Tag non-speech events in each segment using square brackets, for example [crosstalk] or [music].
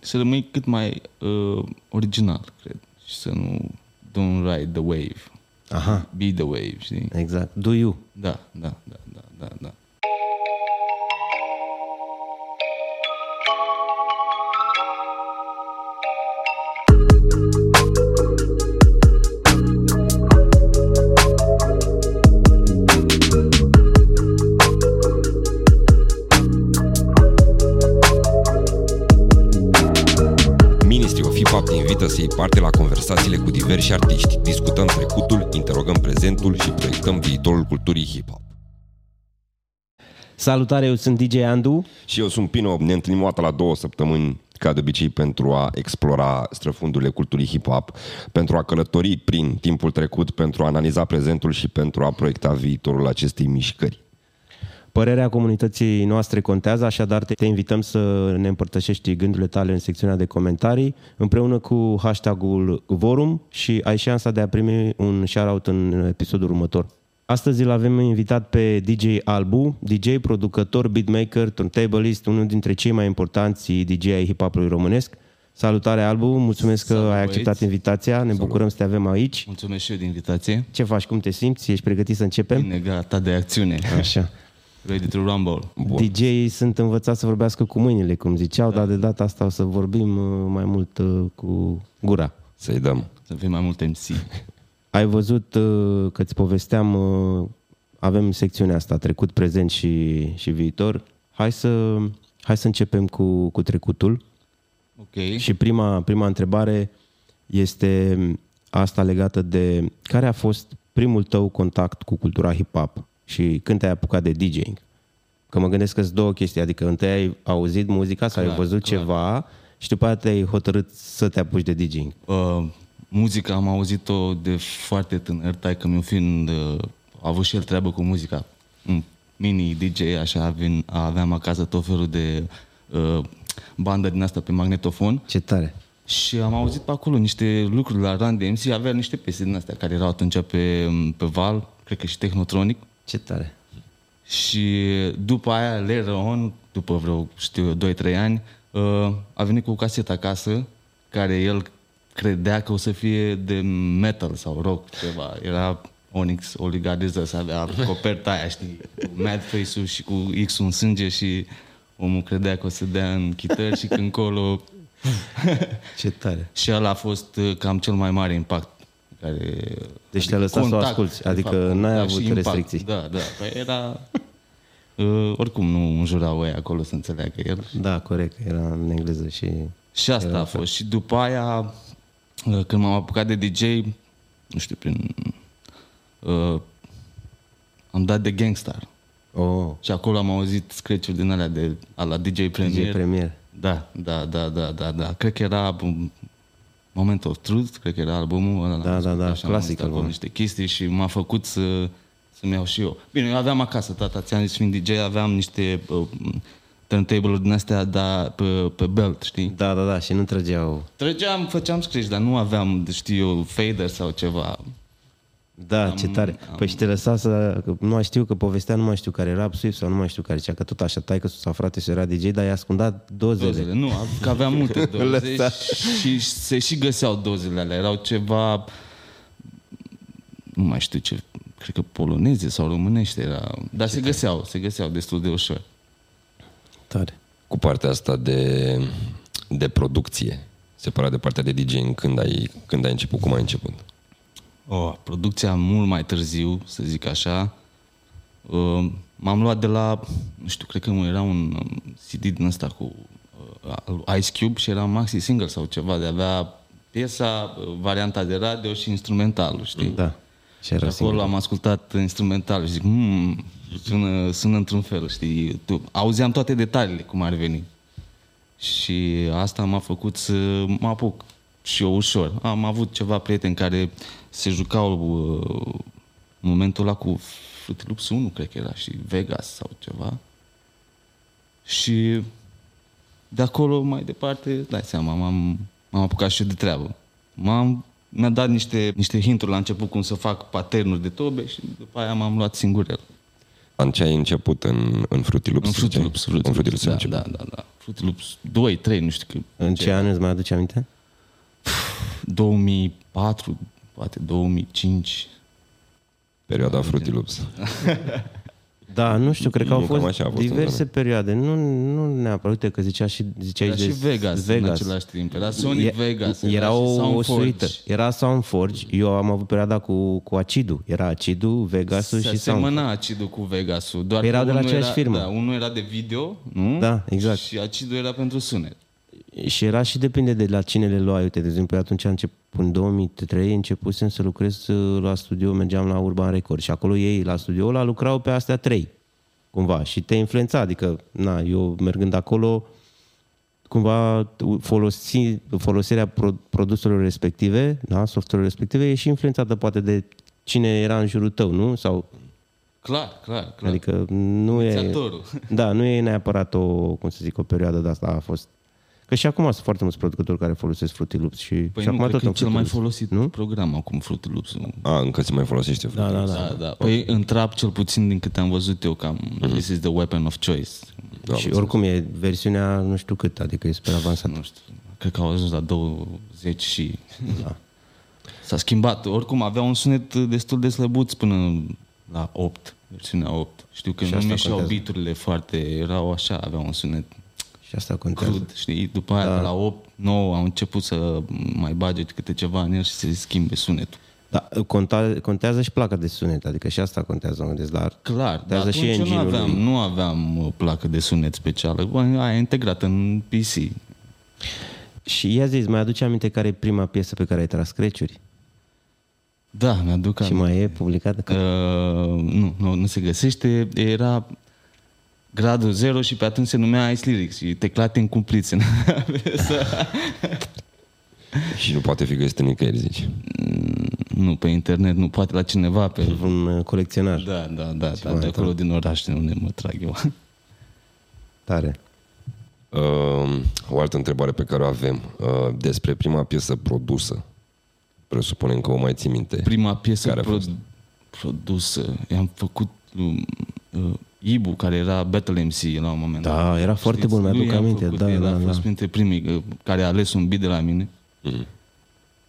să rămâi cât mai uh, original, cred. Și să nu don't ride the wave. Aha, Be the wave, știi? exact. Do you. Da, da, da, da, da, da. Parte la conversațiile cu diversi artiști. Discutăm trecutul, interogăm prezentul și proiectăm viitorul culturii hip-hop. Salutare, eu sunt DJ Andu. Și eu sunt Pino, ne întâlnim o dată la două săptămâni ca de obicei pentru a explora străfundurile culturii hip-hop, pentru a călători prin timpul trecut, pentru a analiza prezentul și pentru a proiecta viitorul acestei mișcări. Părerea comunității noastre contează, așadar te, te invităm să ne împărtășești gândurile tale în secțiunea de comentarii, împreună cu hashtagul Vorum și ai șansa de a primi un shout-out în episodul următor. Astăzi îl avem invitat pe DJ Albu, DJ, producător, beatmaker, turntablist, unul dintre cei mai importanți DJ ai hip-hopului românesc. Salutare Albu, mulțumesc că Salut, ai acceptat băieți. invitația, ne bucurăm să te avem aici. Mulțumesc și eu de invitație. Ce faci, cum te simți? Ești pregătit să începem? Bine, gata de acțiune. Așa. Ready to rumble. Bun. DJ-ii sunt învățați să vorbească cu mâinile, cum ziceau, dar de data asta o să vorbim uh, mai mult uh, cu gura. Să-i dăm. Să fim mai multe MC. [laughs] Ai văzut uh, că îți povesteam, uh, avem secțiunea asta, trecut, prezent și, și viitor. Hai să, hai să începem cu, cu trecutul. Ok. Și prima, prima întrebare este asta legată de care a fost primul tău contact cu cultura hip-hop și când te-ai apucat de DJing? Că mă gândesc că sunt două chestii, adică întâi ai auzit muzica sau ai Clar, văzut clar. ceva și după aceea te-ai hotărât să te apuci de DJing. Uh, muzica am auzit-o de foarte tânăr, taică meu fiind, uh, a avut și el treabă cu muzica. Un mini DJ, așa, avem, aveam acasă tot felul de uh, bandă din asta pe magnetofon Ce tare! și am auzit pe acolo niște lucruri la Run DMC, avea niște piese din astea care erau atunci pe, pe val, cred că și Technotronic. Ce tare! Și după aia, later on, după vreo, știu eu, 2-3 ani, uh, a venit cu o casetă acasă, care el credea că o să fie de metal sau rock, ceva. Era Onyx Oligadeza, să avea coperta aia, știi, cu Mad Face-ul și cu X în sânge și omul credea că o să dea în chitări și când colo... Ce tare! [laughs] și ăla a fost uh, cam cel mai mare impact care... Deci te-a lăsat să o contact, asculți, de adică fapt, n-ai da, avut și impact. restricții. Da, da, păi era... [laughs] Uh, oricum nu înjurau ei acolo să înțeleagă el. Da, corect, era în engleză și... Și asta a fost. Și după aia, uh, când m-am apucat de DJ, nu știu, prin... Uh, am dat de Gangstar. Oh, Și acolo am auzit scratch din alea de a la DJ Premier. DJ Premier. Da, da, da, da, da, da. Cred că era um, Moment of Truth, cred că era albumul ăla. Da, l-am da, ascultat da, și am clasic auzit acolo album. niște chestii și m-a făcut să, să-mi iau și eu. Bine, eu aveam acasă, tata, ți-am zis, fiind DJ, aveam niște uh, turntable-uri din astea, dar pe, pe belt, știi? Da, da, da, și nu trăgeau... Trăgeam, făceam scratch, dar nu aveam, știu eu, fader sau ceva. Da, ce tare. Păi și te lăsa să... că Nu mai știu că povestea, nu mai știu care era Swift sau nu mai știu care zicea că tot așa taică sau frate și era DJ, dar i-a ascundat dozele. Dozele, nu, că aveam multe [laughs] doze Lăsa. și se și găseau dozele alea. Erau ceva, nu mai știu ce, cred că poloneze sau românește era, dar se găseau, se găseau destul de ușor. Tare. Cu partea asta de, de producție, separat de partea de DJ, când ai, când ai început, cum ai început? Oh, producția mult mai târziu, să zic așa. Uh, M-am luat de la, nu știu, cred că era un um, CD din ăsta cu uh, Ice Cube și era maxi single sau ceva, de avea piesa, uh, varianta de radio și instrumentalul, știi? Da. Și Și era acolo singur. am ascultat instrumental și zic, hmm, sună, sună într-un fel, știi? Tu, auzeam toate detaliile, cum ar veni. Și asta m-a făcut să mă apuc și eu ușor. Am avut ceva prieteni care se jucau uh, în momentul ăla cu Fruity Loops 1, cred că era, și Vegas sau ceva. Și de acolo mai departe, dai seama, m-am, m-am apucat și eu de treabă. M-am, mi-a dat niște, niște hinturi la început cum să fac paternuri de tobe și după aia m-am luat singur el. În ce ai început în, în Fruity Loops? În Fruity ziceai? Loops, Fruity În Fruity Loops, Loops ai da, început. da, da, da. Fruity Loops 2, 3, nu știu cât. În ce an îți mai aduce aminte? 2004, poate 2005. Perioada Fruity Loops. [laughs] Da, nu știu, cred că au Nu, cam fost, așa a fost diverse în perioade. Nu, nu neapărat, uite că zicea și, ziceai Era de și Vegas, în același timp. Era Sony E- Vegas. Era și o, o Soundforge. suită. Era Soundforge. Eu am avut perioada cu, cu Acidu. Era Acidu, Vegasul Se și Soundforge. asemăna Acidu cu Vegasul. Doar Erau că de la unul aceeași era, firmă. Da, unul era de video, nu? Da, exact. Și Acidu era pentru sunet. Și era și depinde de la cine le luai. Uite, de exemplu, atunci am început, în 2003 începusem să lucrez uh, la studio, mergeam la Urban Record și acolo ei la studio ăla lucrau pe astea trei, cumva, și te influența, adică, na, eu mergând acolo, cumva folosi, folosirea pro, produselor respective, da, softurilor respective, e și influențată poate de cine era în jurul tău, nu? Sau, Clar, clar, clar. adică nu e... Inițiatorul. Da, nu e neapărat o, cum să zic, o perioadă de asta a fost... Că și acum sunt foarte mulți producători care folosesc Fruity Loops și, Păi și nu, acum cred tot că e în cel Fruity mai Loops. folosit Nu? program acum, Fruity Loops. A, încă se mai folosește Da, Fruity da, Loops. da. Da, da. Păi în trap, cel puțin din câte am văzut eu, cam this is the weapon of choice. Da, și oricum e versiunea nu știu cât, adică e super avansată. Nu știu, cred că au ajuns la 20 și... Da. S-a schimbat. Oricum avea un sunet destul de slăbuț până la 8, versiunea 8. Știu că Și nu asta mișeau contează. beaturile foarte, erau așa, aveau un sunet Și asta contează. crud, știi? După aia, da. de la 8, 9, au început să mai bage câte ceva în el și să schimbe sunetul. Da, conta, contează și placa de sunet, adică și asta contează, mă gândesc, dar Clar, dar contează atunci și eu nu engine-ul aveam, lui. nu aveam uh, placă de sunet specială. Bă, aia e integrată în PC. Și ia zi, mai aduce aminte care e prima piesă pe care ai tras scratch-uri? Da, mi-aduc Și mai e publicată? Că... Uh, nu, nu, nu se găsește. Era gradul 0 și pe atunci se numea Ice Lyrics și teclate încumpliți. [laughs] Și nu poate fi găsit nicăieri, zici. nu, pe internet, nu, poate la cineva pe... Un uh, colecționar. Da, da, da, da de acolo din oraș de unde mă trag eu. [laughs] Tare. Uh, o altă întrebare pe care o avem. Uh, despre prima piesă produsă. Presupunem că o mai ții minte. Prima piesă Care a pro- fost? produsă, i-am făcut um, uh, Ibu, care era Battle MC la un moment Da, dat. era foarte bun, mi-aduc Lui i-am aminte, făcut, da, el a da, fost da. printre primii uh, care a ales un beat de la mine. Mhm.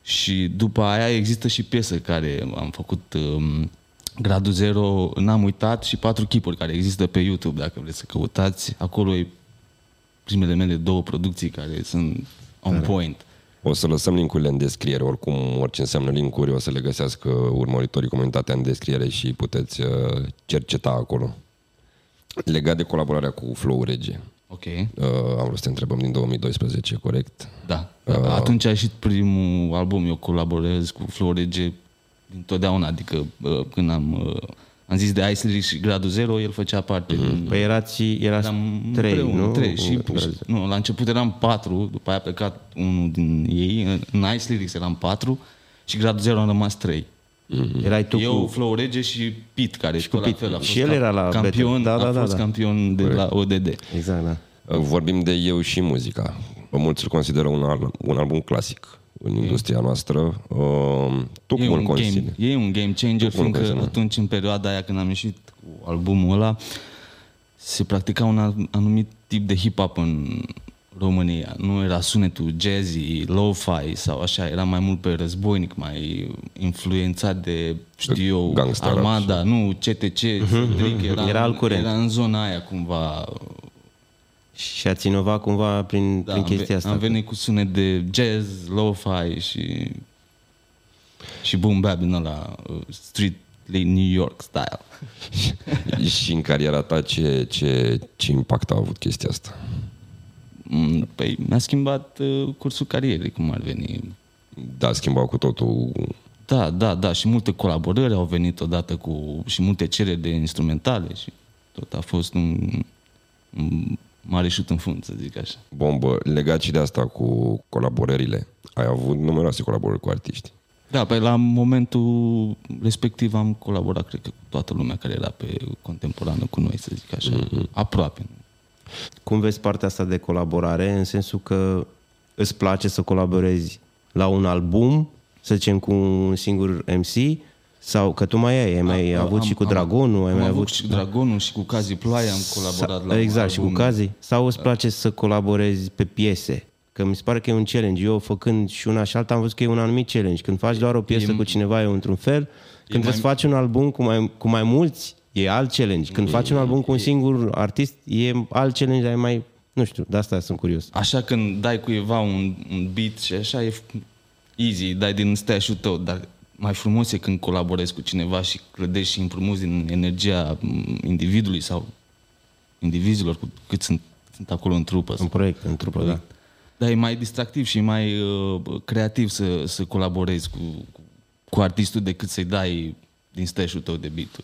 Și după aia există și piesă care am făcut um, Gradul Zero, n-am uitat și patru chipuri care există pe YouTube, dacă vreți să căutați. Acolo e primele mele două producții care sunt on point. O să lăsăm linkurile în descriere, oricum orice înseamnă linkuri o să le găsească urmăritorii comunitatea în descriere și puteți uh, cerceta acolo. Legat de colaborarea cu Flow Rege, Ok, uh, am vrut să te întrebăm din 2012, corect? da. Atunci a ieșit primul album, eu colaborez cu Florege dintotdeauna, adică uh, când am, uh, am zis de Ice Lyrics și Gradul Zero, el făcea parte din Păi erați, erați Eram trei, împreună, nu? Trei. Și, În- și, nu, la început eram patru, după aia a plecat unul din ei. În- În Ice Lyrics eram patru și gradul zero am rămas trei. Erai tu Eu, cu... Flow Rege și Pit, care și cu la Pit. fel a fost Și el ca- era la campion, Battle. Da, a da, da, fost da. campion de la ODD. Exact, da. Uh, Vorbim de eu și muzica. Mulți îl consideră un, al- un album clasic în industria noastră. Uh, tu E cum îl un, consideri? game, e un game changer, cum îl fiindcă consideri? atunci, în perioada aia când am ieșit cu albumul ăla, se practica un an- anumit tip de hip-hop în România. Nu era sunetul jazzy, lo-fi sau așa, era mai mult pe războinic, mai influențat de, știu eu, Gangsta rap Armada, nu, CTC, Cedric, era, Era alt curent. era în zona aia cumva. Și ați ținovat cumva prin, Da, prin am, chestia ve- asta. am venit cu sunet de jazz, lo-fi și și boom bap din ăla, uh, street New York style. [laughs] și în cariera ta ce, ce, ce impact a avut chestia asta? Mm, Păi mi-a schimbat uh, cursul carierei, cum ar veni. Da, schimbau cu totul. Da, da, da, și multe colaborări au venit odată cu și multe cereri de instrumentale și tot a fost un, un mare șut în fund, să zic așa. Bombă, legat și de asta cu colaborările. Ai avut numeroase colaborări cu artiști. Da, pe la momentul respectiv am colaborat, cred că, cu toată lumea care era pe contemporană cu noi, să zic așa, mm-hmm. aproape. Cum vezi partea asta de colaborare în sensul că îți place să colaborezi la un album, să zicem cu un singur MC, Sau că tu mai ai, ai mai Am- avut am- și cu am- Dragonul, ai am mai avut avut... și cu Dragonul și cu Cazi Ploaia am colaborat la un exact, și cu album. Cazi. Sau îți place să colaborezi pe piese? Că mi se pare că e un challenge. Eu făcând și una și alta am văzut că e un anumit challenge. Când faci doar o piesă cu cineva e într-un fel, când trebuie mai- să faci un album cu mai, cu mai mulți, e alt challenge. Când faci un album cu un singur artist, e alt challenge, dar e mai... Nu știu, de asta sunt curios. Așa când dai cuiva un, un beat și așa e easy, dai din stash tău, dar mai frumos e când colaborezi cu cineva și clădești și împrumuți din energia m, individului sau indivizilor cu cât sunt, sunt acolo în trupă. Un proiect, în trupă, da. Dar e mai distractiv și mai uh, creativ să, să colaborezi cu, cu, cu artistul decât să-i dai din stash tău de beat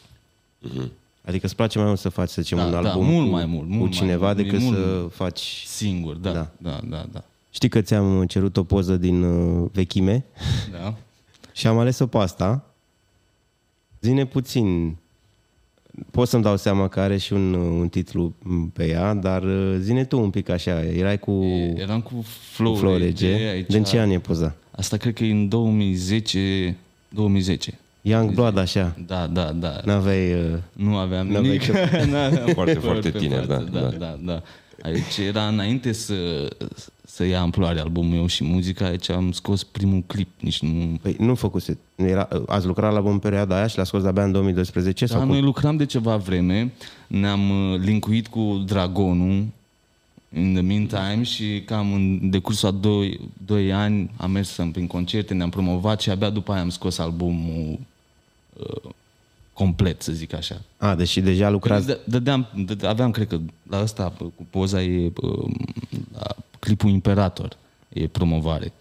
Adică îți place mai mult să faci, să zicem, Da, un da, album mult cu, mai mult, cu mult mai cineva mult, e decât mult să mai- faci... Singur, da, Da. da, da, da. da. Știi că ți-am cerut o poză din uh, vechime da. [laughs] și am ales-o pe asta. Zine puțin. Pot să-mi dau seama că are și un, uh, un titlu m, pe ea, dar uh, zine tu un pic așa. Erai cu, Eram cu Flow, cu Flow Rege Rege. aici. Din ce an e poza? Asta cred că e în 2010, 2010. Young Blood, așa. Da, da, da. N-aveai... Uh, Nu aveam N-aveai nimic. [laughs] N-aveam Foarte, păr foarte pe tineri, față, da, da, da. da, da. Aici era înainte să, să ia amploare albumul meu și muzica, aici am scos primul clip, nici nu... păi nu făcuse. Nu Era, uh, ați lucrat la în perioada aia și l-a scos de-abia în 2012? Da, sau cum? noi lucram de ceva vreme, ne-am uh, linkuit cu Dragonul in the meantime și cam în decursul a doi, doi ani am mers prin concerte, ne-am promovat și abia după aia am scos albumul uh, complet, să zic așa. A, deci deja lucrați... Dă- Dădeam, dă- aveam, cred că, la ăsta, cu poza e um, la clipul Imperator, e promovare.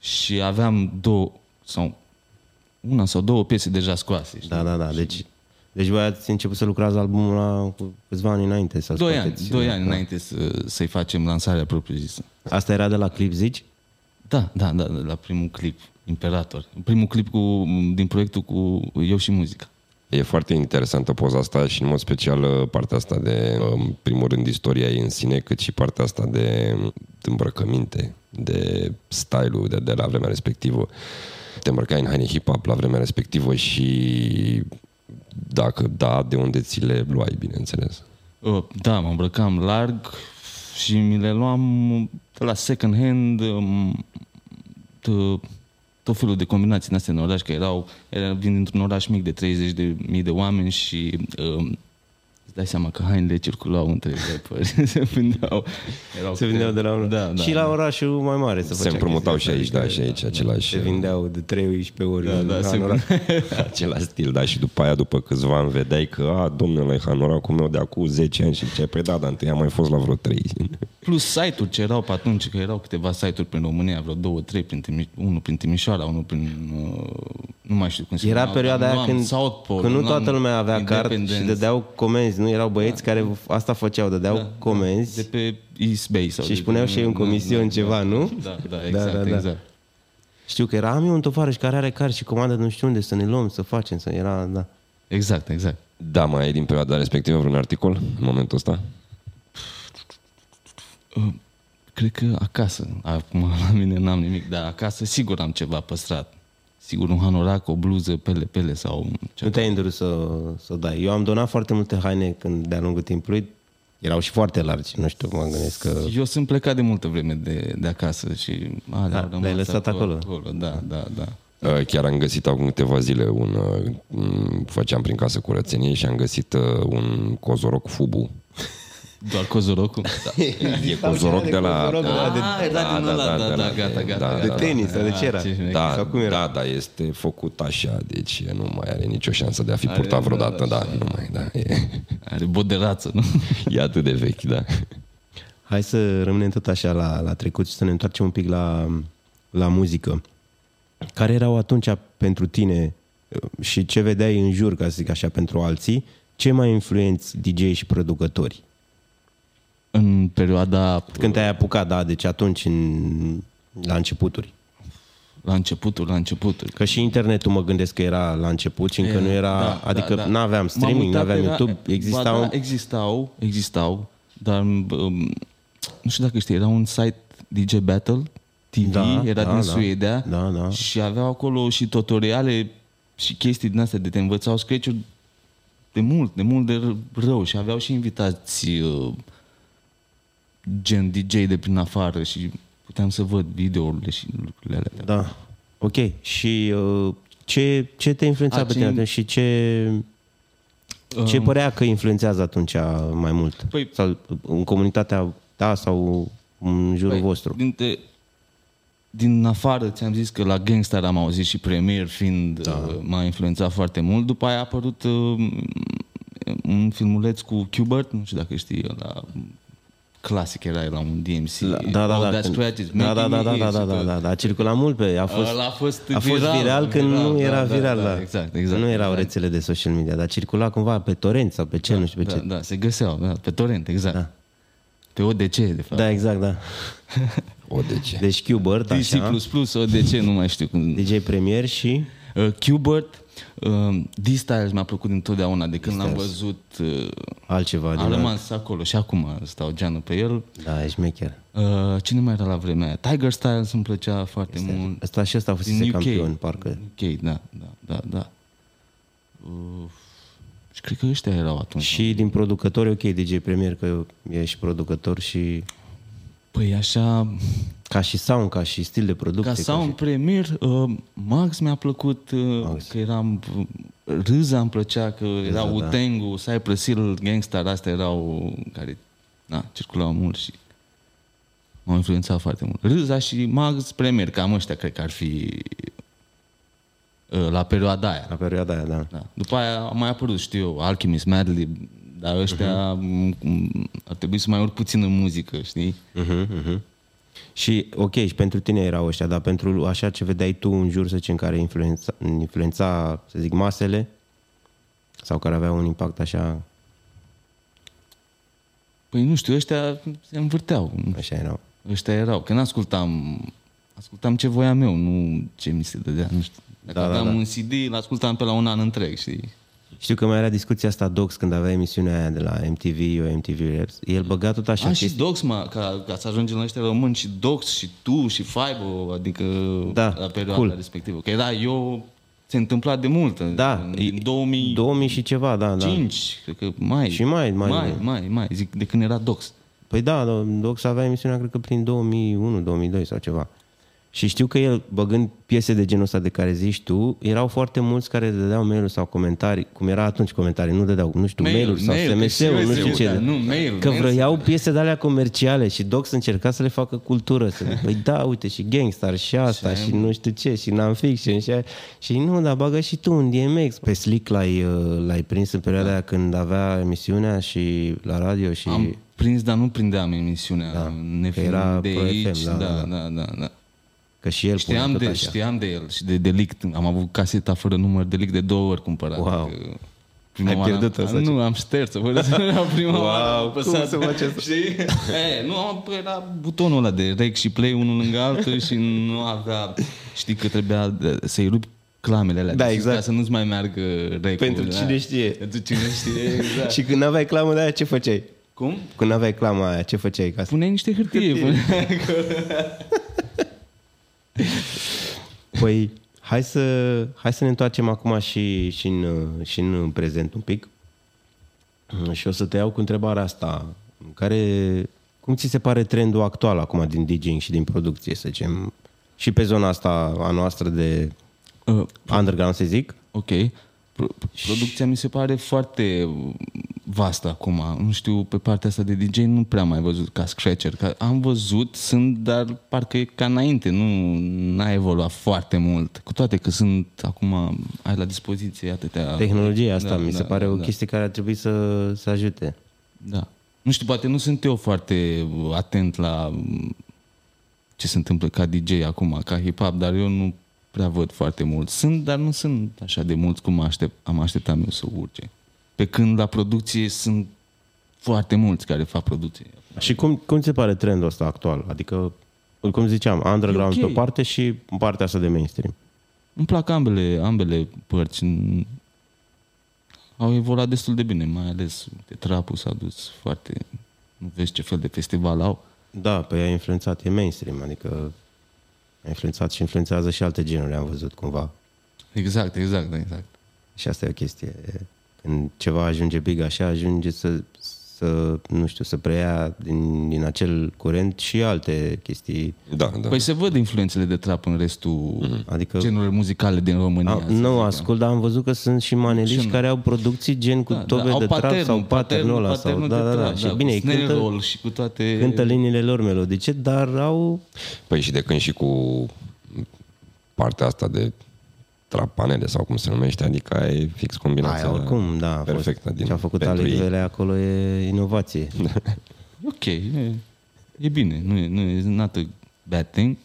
Și aveam două, sau una sau două piese deja scoase. știi? Da, da, da. Deci, deci voi ați început să lucrați la albumul la cu câțiva ani înainte să Doi ani, scoateți. doi ani Da. înainte să, să-i facem lansarea propriu-zisă. Asta era de la clip, zici? Da, da, da, la primul clip, Imperator. Primul clip cu, din proiectul cu eu și muzica. E foarte interesantă poza asta și în mod special uh, partea asta de, uh, în primul rând, istoria ei în sine, cât și partea asta de îmbrăcăminte, de style-ul de, de la vremea respectivă. Te îmbrăcai în haine hip-hop la vremea respectivă și dacă da, de unde ți le luai, bineînțeles. Uh, Da, mă îmbrăcam larg și mi le luam de la second hand, um, t- tot felul de combinații în astea în oraș, că erau, era, vin dintr-un oraș mic de 30 de mii de oameni și um, îți dai seama că hainele circulau între rapări, [laughs] se vindeau. Erau Se vindeau de la unul. Da, da. și la orașul mai mare se, Se făcea împrumutau și chestia aici, asta, da, adică și aici același... Se vindeau de 13 ori Da, da, în se- oraș. [laughs] Același stil, da, și după aia, după câțiva ani, vedeai că, a, domnule, hanoracul meu de acum 10 ani și ziceai, păi da, dar întâi am mai fost la vreo 3. [laughs] Plus site-uri ce erau pe atunci, că erau câteva site-uri prin România, vreo două, trei, prin Timi, unul prin Timișoara, unul prin... Uh, nu mai știu cum se Era numeau, perioada dar aia nu când, am South Pole, când nu am toată lumea avea card și Independence. dădeau comenzi, nu erau băieți care asta făceau, dădeau Da, comenzi De pe East Bay. Sau și de își puneau pe- și ei un da, comision da, ceva, da, nu? Da, da, exact, da, da. exact. Știu că era, am eu un tovarăș care are card și comandă nu știu unde să ne luăm, să facem, să era, da. Exact, exact. Da, mai ai din perioada respectivă vreun articol în momentul ăsta? Uh, Cred că acasă. Acum la mine n-am nimic, dar acasă sigur am ceva păstrat. Sigur un hanorac, o bluză, pele, pele sau Nu ceva. te-ai îndurut să, să dai. Eu am donat foarte multe haine când de-a lungul timpului. Erau și foarte largi, nu știu, mă gândesc că... Eu sunt plecat de multă vreme de, de acasă și alea Da, au rămas le-ai lăsat acolo. acolo. Da, da, da. Uh, Chiar am găsit acum câteva zile un... uh, m, Făceam prin casă curățenie și am găsit uh, un cozoroc fubu. Doar cozorocul? [laughs] Da. E cozoroc de la... cozoroc, da, Ah, era din ăla, da, de da, la- gata, gata. da, De da, tenis, sau de ce era? ce șmecher. Da, Sau cum era? da, da, este făcut așa, deci nu mai are nicio șansă de a fi Are, purtat da, vreodată, da, da, nu mai, da, e, [laughs] Are boderață, nu? [laughs] e atât de vechi, da. Hai să rămânem tot așa la, la trecut și să ne întoarcem un pic la, la muzică. Care erau atunci pentru tine uh, și ce vedeai în jur, ca să zic așa, pentru alții, cei mai influenți DJ și producători? În perioada, Când te-ai apucat, da, deci atunci, în, la începuturi. la începutul, la începutul. Că și internetul mă gândesc că era la început și încă nu era, Da, adică da, da. nu aveam M-am streaming, nu uitat, aveam era- YouTube, existau... Ba, da, existau, existau, dar um, nu știu dacă știi, era un site DJ Battle TV, Da, era da, din da. Suedia Da, da. și aveau acolo și tutoriale și chestii din astea de te învățau sketch de mult, de mult de rău și aveau și invitați uh, gen DJ de prin afară și puteam să văd videourile și lucrurile alea. Da. Ok. Și uh, ce, ce te influența A, pe ce- tine atunci și ce, ce părea că influențează atunci mai mult? Păi- sau în comunitatea ta sau în jurul Păi, vostru? Dintre, din afară ți-am zis că la Gangstar am auzit și Premier fiind da. m-a influențat foarte mult. După aia a apărut uh, un filmuleț cu Qbert, nu știu dacă știi, la clasic era la un DMC. La- Da, da, All da. That când- Scratch is da, da, making da, me da, da, hit da, și da, tot. da, da, a circulat mult pe, a fost, Ăla a fost a fost viral când viral, nu era da, da, viral, da, da. exact, exact, Nu erau exact. rețele de social media, dar circula cumva pe torrent sau pe ce, nu știu pe Da, ce. da, se găseau, da, pe torrent, exact. Da. Pe ODC, de fapt. Da, exact, da. [laughs] O, de ce? Deci Qbert, DC++, așa, ODC, nu mai știu cum. DJ Premier și... Uh, Qbert, uh, D-Styles mi-a plăcut întotdeauna de când l-am văzut. Uh, Altceva a din rămas acolo și acum stau geană pe el. Da, e șmecher. Uh, cine mai era la vremea aia? Tiger Styles îmi plăcea foarte mult. Ăsta și ăsta a fost Din UK. campion, parcă. UK, da, da, da, da. Uh, și cred că ăștia erau atunci. Și din producători, ok, DJ Premier, că ești producător și Păi așa, ca și sound, ca și stil de producție. ca sound premier, uh, Max mi-a plăcut, uh, Max. că eram, Râza îmi plăcea, că era da. Utengu, Cypress Hill, Gangstar, astea erau care, na, circulau mult și m-au influențat foarte mult. Râza și Max Premier, cam ăștia cred că ar fi uh, la perioada aia. La perioada aia, da. Da. După aia a mai apărut, știu eu, Alchemist, Madlib, dar ăștia uh-huh. ar trebui să mai urc puțin în muzică, știi? Uh-huh, uh-huh. Și, ok, și pentru tine erau ăștia, dar pentru așa ce vedeai tu în jur, să zicem, care influența, influența, să zic, masele, sau care aveau un impact așa, Păi nu știu, ăștia se învârteau. așa erau. Ăștia erau. Că n-ascultam, ascultam ce voiam eu, nu ce mi se dădea. Nu știu. Dacă Da, da, da, aveam da. un CD, l-ascultam pe la un an întreg, știi? Știu că mai era discuția asta Dox când avea emisiunea aia de la MTV, eu MTV Raps. El băga tot așa A, și chestii. Dox, mă, ca, ca să ajungem la ăștia români, și Dox, și tu, și Fibo, adică Da, la perioada cool. respectivă. Că era eu, se întâmpla de mult. Da, în, în 2005, 2000 și ceva, da, da. cred că mai. Și mai, mai mai, mult. mai, mai, zic, de când era Dox. Păi da, Dox avea emisiunea, cred că prin 2001-2002 sau ceva. Și știu că el, băgând piese de genul ăsta de care zici tu, erau foarte mulți care dădeau mail sau comentarii, cum era atunci comentarii, nu dădeau, nu știu, Mail, mail-uri sau mail, SMS-uri, că și nu știu SMS-ul, ce. da, nu, mail, că mail. vrăiau piese de alea comerciale și Dox încerca să le facă cultură. Să, păi da, uite, și Gangstar și asta și, nu știu ce, și non-fiction și, aia. și nu, dar bagă și tu un DMX. Pe Slick l-ai, uh, l-ai prins în perioada aia când avea emisiunea și la radio și... Am prins, dar nu prindeam emisiunea. Da, ne că era de Pro aici, FM, da, da, da, da, da, da. Că și el punea Știam tot de, așa. știam de el și de delict. Am avut caseta fără număr delict de două ori cumpărat. Wow. Adică prima Ai oară pierdut-o am, sau Nu, am șters-o. Fără să la prima Wow, oară am cum apăsat. se face asta? [laughs] Știi? e, nu, am, păi era butonul ăla de rec și play unul lângă altul și nu avea... Știi că trebuia de- să-i rupi clamele alea. Da, de sus exact. Ca să nu-ți mai meargă recul. Pentru da. cine știe. Pentru cine știe, [laughs] exact. Și când aveai clamă de aia, ce făceai? Cum? Când aveai clama aia, ce făceai ca să... Puneai niște hârtie. hârtie. [laughs] Păi, hai să, hai să ne întoarcem acum și, și, în, și în prezent un pic. Și o să te iau cu întrebarea asta. Care, cum ți se pare trendul actual acum din DJing și din producție, să zicem? Și pe zona asta a noastră de Uh, underground, să zic? Ok. Pro- Producția mi se pare foarte vastă acum. Nu știu, pe partea asta de DJ nu prea am mai văzut ca scratcher. Ca, am văzut, sunt, dar parcă e ca înainte. Nu n-a evoluat foarte mult. Cu toate că sunt acum, ai la dispoziție atâtea... Tehnologia asta Da, mi se da, pare da, o da. chestie care ar trebui să, să ajute. Da. Nu știu, poate nu sunt eu foarte atent la ce se întâmplă ca DJ acum, ca hip-hop, dar eu nu prea văd foarte mult. Sunt, dar nu sunt așa de mulți cum aștept, am așteptat eu să urce. Pe când la producție sunt foarte mulți care fac producție. Și cum, cum ți se pare trendul ăsta actual? Adică, cum ziceam, underground E ok. pe o parte și în partea asta de mainstream. Îmi plac ambele, ambele părți. N- Au evoluat destul de bine, mai ales de trapul s-a dus foarte... Nu vezi ce fel de festival au. Da, pe ea a influențat, e mainstream, adică a influențat și influențează și alte genuri, am văzut cumva. Exact, exact, exact. Și asta e o chestie. Când ceva ajunge big așa, ajunge să, să nu știu, să preia din, din acel curent și alte chestii. Da, da. Păi se văd influențele de trap în restul Adică genurilor muzicale din România. A, să nu zic. ascult, dar am văzut că sunt și maneliști Și nu. care au producții gen cu Da, tobe da, au de trap paternul, sau patternul ăla. Sau, paternul da, de da, da. trap, Și cu bine, ei snare cântă, roll și cu toate... cântă liniile lor melodice, dar au... Păi și de când și cu partea asta de trapanele sau cum se numește, adică e fix combinația Aia oricum, da. a fost- perfectă din Ce a făcut pentru Alex ei. Vele acolo e inovație. [laughs] Ok, e, e bine, nu e, nu e not a bad thing.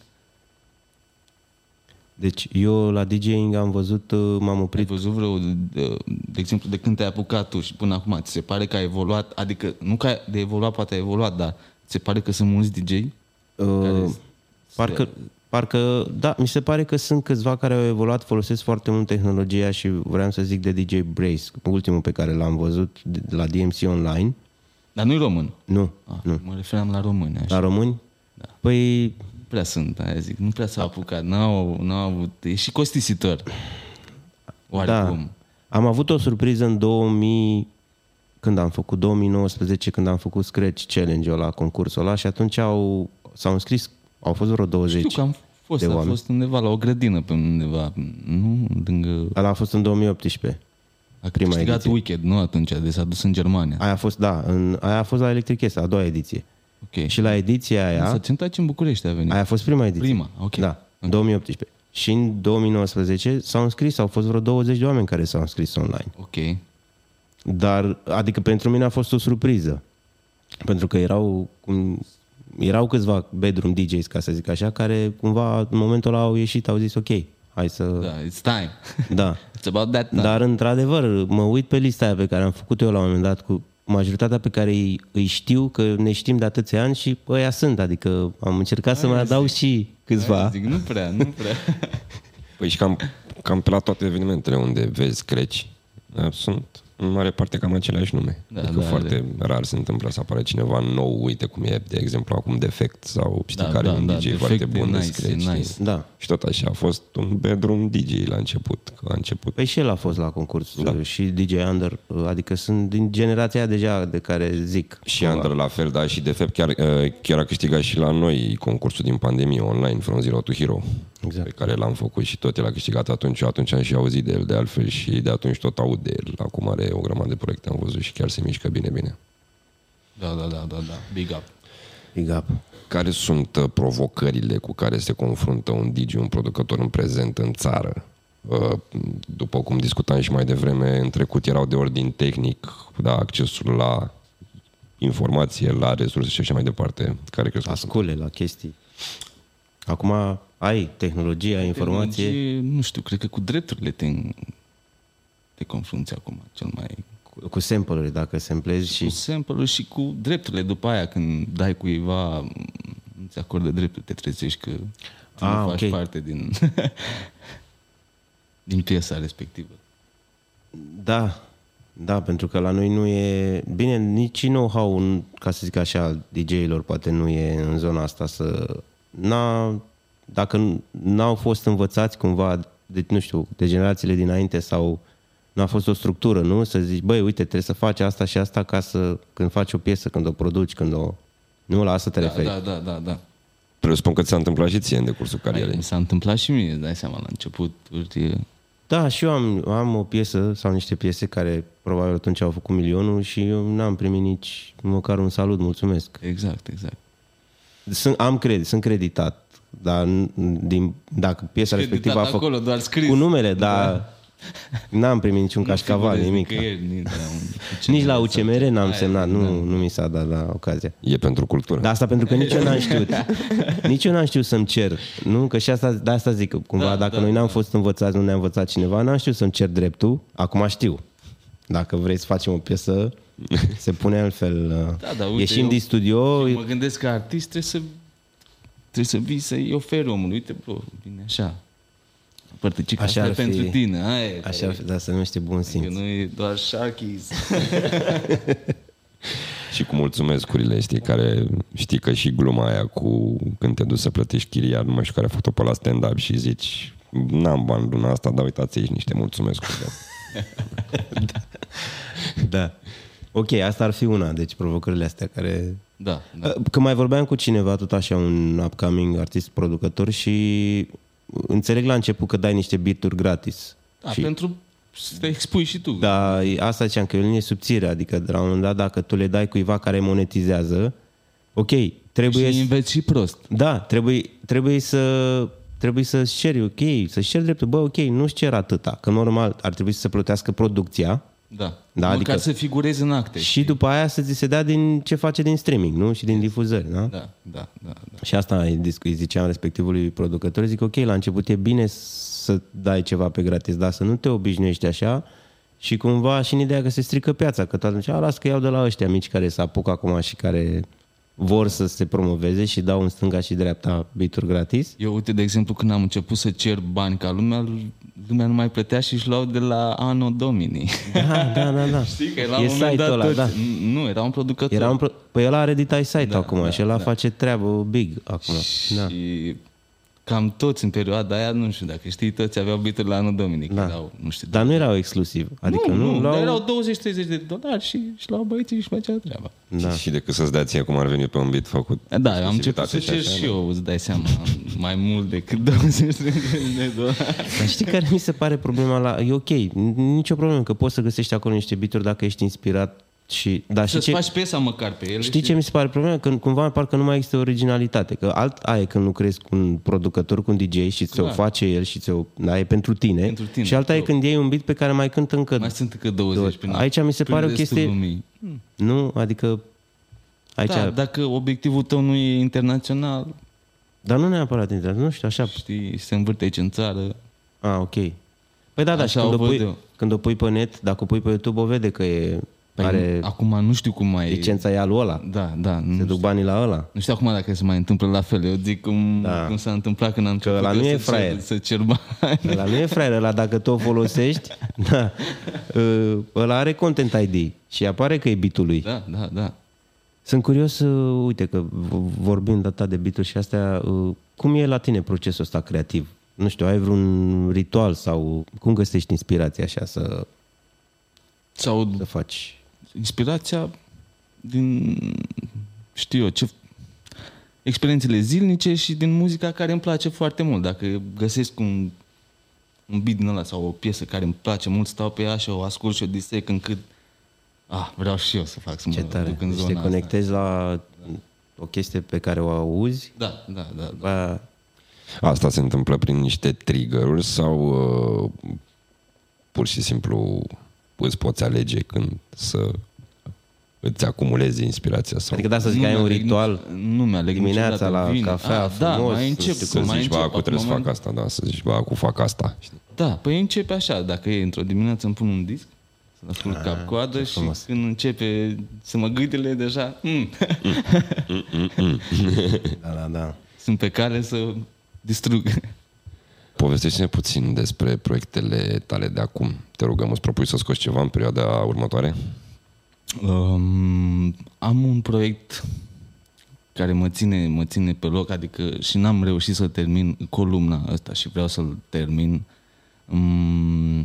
Deci eu la DJing am văzut, uh, m-am Ai oprit văzut vreo, de, de exemplu, de când te-ai apucat tu și până acum, ți se pare că a evoluat, adică nu că de evoluat poate a evoluat, dar ți se pare că sunt mulți DJ? Uh, parcă, parcă, da, mi se pare că sunt câțiva care au evoluat, folosesc foarte mult tehnologia și vreau să zic de DJ Brace, ultimul pe care l-am văzut de la DMC Online. Dar nu-i român. Nu, Ah, nu. Mă referam la români, așa. La români? Da. Păi, Nu prea sunt, aia zic, nu prea s-au apucat, n-au, n-au avut, e și costisitor. da. Oarecum. Am avut o surpriză în 2000, când am făcut 2019, când am făcut Scratch Challenge-ul la concursul ăla și atunci au, s-au înscris, au fost vreo 20 Știu că am fost, de a oameni. fost undeva la o grădină pe undeva, nu lângă... Ăla a fost în 2018. A prima câștigat ediție. Wicked, nu atunci, de s-a dus în Germania. Aia a fost, da, în, aia a fost la Electric Yes, a doua ediție. Ok. Și la ediția aia, Să Centaci în București a venit. aia a fost prima ediție. Prima, ok. Da, în 2018. Și în 2019 s-au înscris, au fost vreo 20 de oameni care s-au înscris online. Ok. Dar, adică pentru mine a fost o surpriză. Pentru că erau, cum, erau câțiva bedroom DJs, ca să zic așa, care cumva în momentul ăla au ieșit, au zis ok, hai să... Da, it's time. da. [laughs] It's about that time. Dar, într-adevăr, mă uit pe lista aia pe care am făcut eu la un moment dat cu majoritatea pe care îi, îi știu, că ne știm de atâția ani și ăia sunt. Adică am încercat să mai adaug și câțiva. Aia zic, nu prea, nu prea. [laughs] Păi și cam, cam pe la toate evenimentele unde vezi creci, da, sunt în mare parte cam aceleași nume. Da, Da, adică da, foarte rar se întâmplă să apare cineva nou, uite cum e, de exemplu, acum Defect sau știi Da, care da, e un da, DJ Defect foarte e bun de nice, scratch, e știi? nice. Da. Și tot așa, a fost un bedroom DJ la început, că a început. Păi și el a fost la concurs da. și DJ Under, adică sunt din generația aia deja de care zic. Și Under la fel, da, și de fapt chiar, uh, chiar a câștigat și la noi concursul din pandemie online, From Zero to Hero, Exact. pe care l-am făcut și tot el a câștigat atunci. Eu atunci am și auzit de el de altfel și de atunci tot aud de el. Acum are o grămadă de proiecte, am văzut și chiar se mișcă bine, bine. Da, da, da, da, da. Big up. Big up. Care sunt uh, provocările cu care se confruntă un DJ, un producător în prezent în țară? Uh, După cum discutam și mai devreme, în trecut erau de ordin tehnic, da, accesul la informație, la resurse și așa mai departe. Care crezi că La sunt? scule, la chestii. Acum ai tehnologia, informație. Tehnologie, nu știu, cred că cu drepturile te, te confrunți acum cel mai... Cu, cu sample-uri, dacă samplezi Și și... cu sample și cu drepturile după aia, când dai cuiva, nu ți acordă dreptul, te trezești că tu Ah, nu faci ok. parte din, [laughs] din piesa respectivă. Da, da, pentru că la noi nu e... Bine, nici know-how, în- ca să zic așa, al DJ-ilor poate nu e în zona asta să... N-a, dacă n-au fost învățați cumva, de, nu știu, de generațiile dinainte sau nu a fost o structură, nu? Să zici, băi, uite, trebuie să faci asta și asta ca să, când faci o piesă, când o produci, când o... Nu, la asta te Da, referi. da, da, da, da. Presupun că ți s-a întâmplat și ție în decursul Hai, carierei. mi s-a întâmplat și mie, îți dai seama, la început. e- Da, și eu am, am o piesă sau niște piese care probabil atunci au făcut milionul și eu n-am primit nici măcar un salut, mulțumesc. Exact, exact. Sunt, am credit, sunt creditat, dar n- din, dacă piesa respectivă a Creditat făcut acolo, doar scris. cu numele, dar n-am primit niciun cașcaval, figurezi nimic. nicăieri, nici la un- Nici la UCMR n-am Aia, semnat, nu, da. nu mi s-a dat la ocazia. E pentru cultură. Dar asta pentru că nici eu n-am știut. [laughs] Nici eu n-am știut să-mi cer. Nu? Că și asta, de asta zic, că cumva Da, dacă da, noi n-am da. fost învățați, nu ne-a învățat cineva, n-am știut să-mi cer dreptul. Acum știu. Dacă vrei să facem o piesă, [laughs] se pune altfel. Da, da, uite, Ieșim eu- din studio, Eu mă gândesc că artist trebuie să trebuie să vii să-i oferi omului. Uite, bro, bine așa. Părticica Așa asta e ar fi. pentru tine. Aia e, așa, da, se numește bun Că simț. nu e doar Sharkies. [laughs] Și cu mulțumescurile, știi, care știi că și gluma aia cu când te duci să plătești chiria, nu mai știu care a făcut-o pe la stand-up și zici N-am bani luna asta, dar uitați aici niște mulțumesc. [laughs] Da. Ok, asta ar fi una, deci provocările astea care... Da, da. Că mai vorbeam cu cineva, tot așa, un upcoming artist producător și înțeleg la început că dai niște beat gratis. da și, pentru să te expui și tu. da, asta ziceam, că e o linie subțire, adică de la un moment dat dacă tu le dai cuiva care monetizează, ok, trebuie... și înveți și prost. Da, trebuie, trebuie să trebuie să ceri, ok, să ceri dreptul, bă, ok, nu-și cer atâta, că normal ar trebui să se plătească producția Da. Da, Măcar adică- să figurezi în acte. și după aia să ți se dea din ce face din streaming, nu? Și din difuzări, da? Da, da, da. da. Și asta îi dis- îi ziceam respectivului producător, zic ok, la început e bine să dai ceva pe gratis, dar să nu te obișnuiești așa și cumva și în ideea că se strică piața, că tot atunci, a, las că iau de la ăștia mici care se apucă acum și care vor să se promoveze și dau în stânga și dreapta bituri gratis. Eu, uite, de exemplu, când am început să cer bani ca lumea, lumea nu mai plătea și își luau de la Anno Domini. Da, da, da, da. [laughs] Știi că la e un moment site-ul dat ăla, toți... da. Nu, era un producător. Era un pro... Păi ăla are Detail Site Da, acum da, și ăla da. face treabă big acum. Da. Și cam toți în perioada aia, nu știu dacă știi, toți aveau bituri la Anno Domini. Da. Da. Erau, nu știu, Dar nu erau exclusiv. Adică nu, nu, nu luau... dar erau 20-30 de dolari și își luau băieții și făceau treaba. Da. Și decât să-ți dea ție cum ar veni pe un beat făcut. Da, eu am început exclusivitate să cer așa, și da. eu, îți dai seama, mai mult decât 20 de dolari. Dar știi care mi se pare problema la... E ok, nicio problemă, că poți să găsești acolo niște bituri dacă ești inspirat și... Dar și Să-ți ce... faci piesa măcar pe ele. Știi ce mi se pare problema? Că cumva parcă nu mai există originalitate. Că alt aia e când lucrezi cu un producător, cu un DJ și ți-o Clar. face el și ți-o... Da, e pentru tine. Pentru tine, și alta e clar. când iei un beat pe care mai cântă încă... Mai sunt încă 20 până Aici mi se prin pare o restul chestie- Lumii. Nu? Adică... Aici... Da, dacă obiectivul tău nu e internațional, Dar nu neapărat internet, nu știu, așa... știi, se învârte aici în țară. Ah, ok. Păi da, da, Așa și când o o, văd pui, eu. când o pui pe net, dacă o pui pe YouTube, o vede că e... Păi are Acum nu știu cum mai... licența e alu ăla. Da, da. Nu Se știu, duc banii la ăla. nu știu acum dacă se mai întâmplă la fel. Eu zic cum, Da. cum s-a întâmplat când am început ăla eu nu e să, fraier. cer, să cer bani. Ăla nu e fraier, ăla dacă tu o folosești, [laughs] da, ă, ăla are Content ID și apare că e bitul lui. Da, da, da. Sunt curios, uh, uite că v- vorbind data de bituri și astea, uh, cum e la tine procesul ăsta creativ? Nu știu, ai vreun ritual sau cum găsești inspirația așa să, Sau să faci? Inspirația din, știu eu, ce, experiențele zilnice și din muzica care îmi place foarte mult. Dacă găsesc un, un beat din ăla sau o piesă care îmi place mult, stau pe ea și o ascult și o disec încât ah, vreau și eu să fac, să Ce mă tare. duc în Deci zona te conectezi la o chestie pe care o auzi, asta. Da, da, da. da. ba, Asta se întâmplă prin niște trigger-uri sau uh, pur și simplu îți poți alege când să îți acumulezi inspirația sau... adică da să zic că ai un mi-aleg ritual nici- nu mi-aleg dimineața niciodată, la vine. cafea Ah, da, frumos, mai nu încep, știu să mai zici, încep, bă, cu trebuie să moment- fac asta, da, să zici, bă, cu fac asta. Știi? Da, păi începe așa, dacă e într-o dimineață îmi pun un disc, să-l ascult Ah, cap-coadă și când începe să mă gâdele deja, mm, [laughs] Da, da, da. sunt pe cale să distrug. Povestește-ne puțin despre proiectele tale de acum. Te rugăm, îți propui să scoți ceva în perioada următoare? Um, am un proiect care mă ține, mă ține pe loc, adică și n-am reușit să termin columna asta și vreau să-l termin. Um,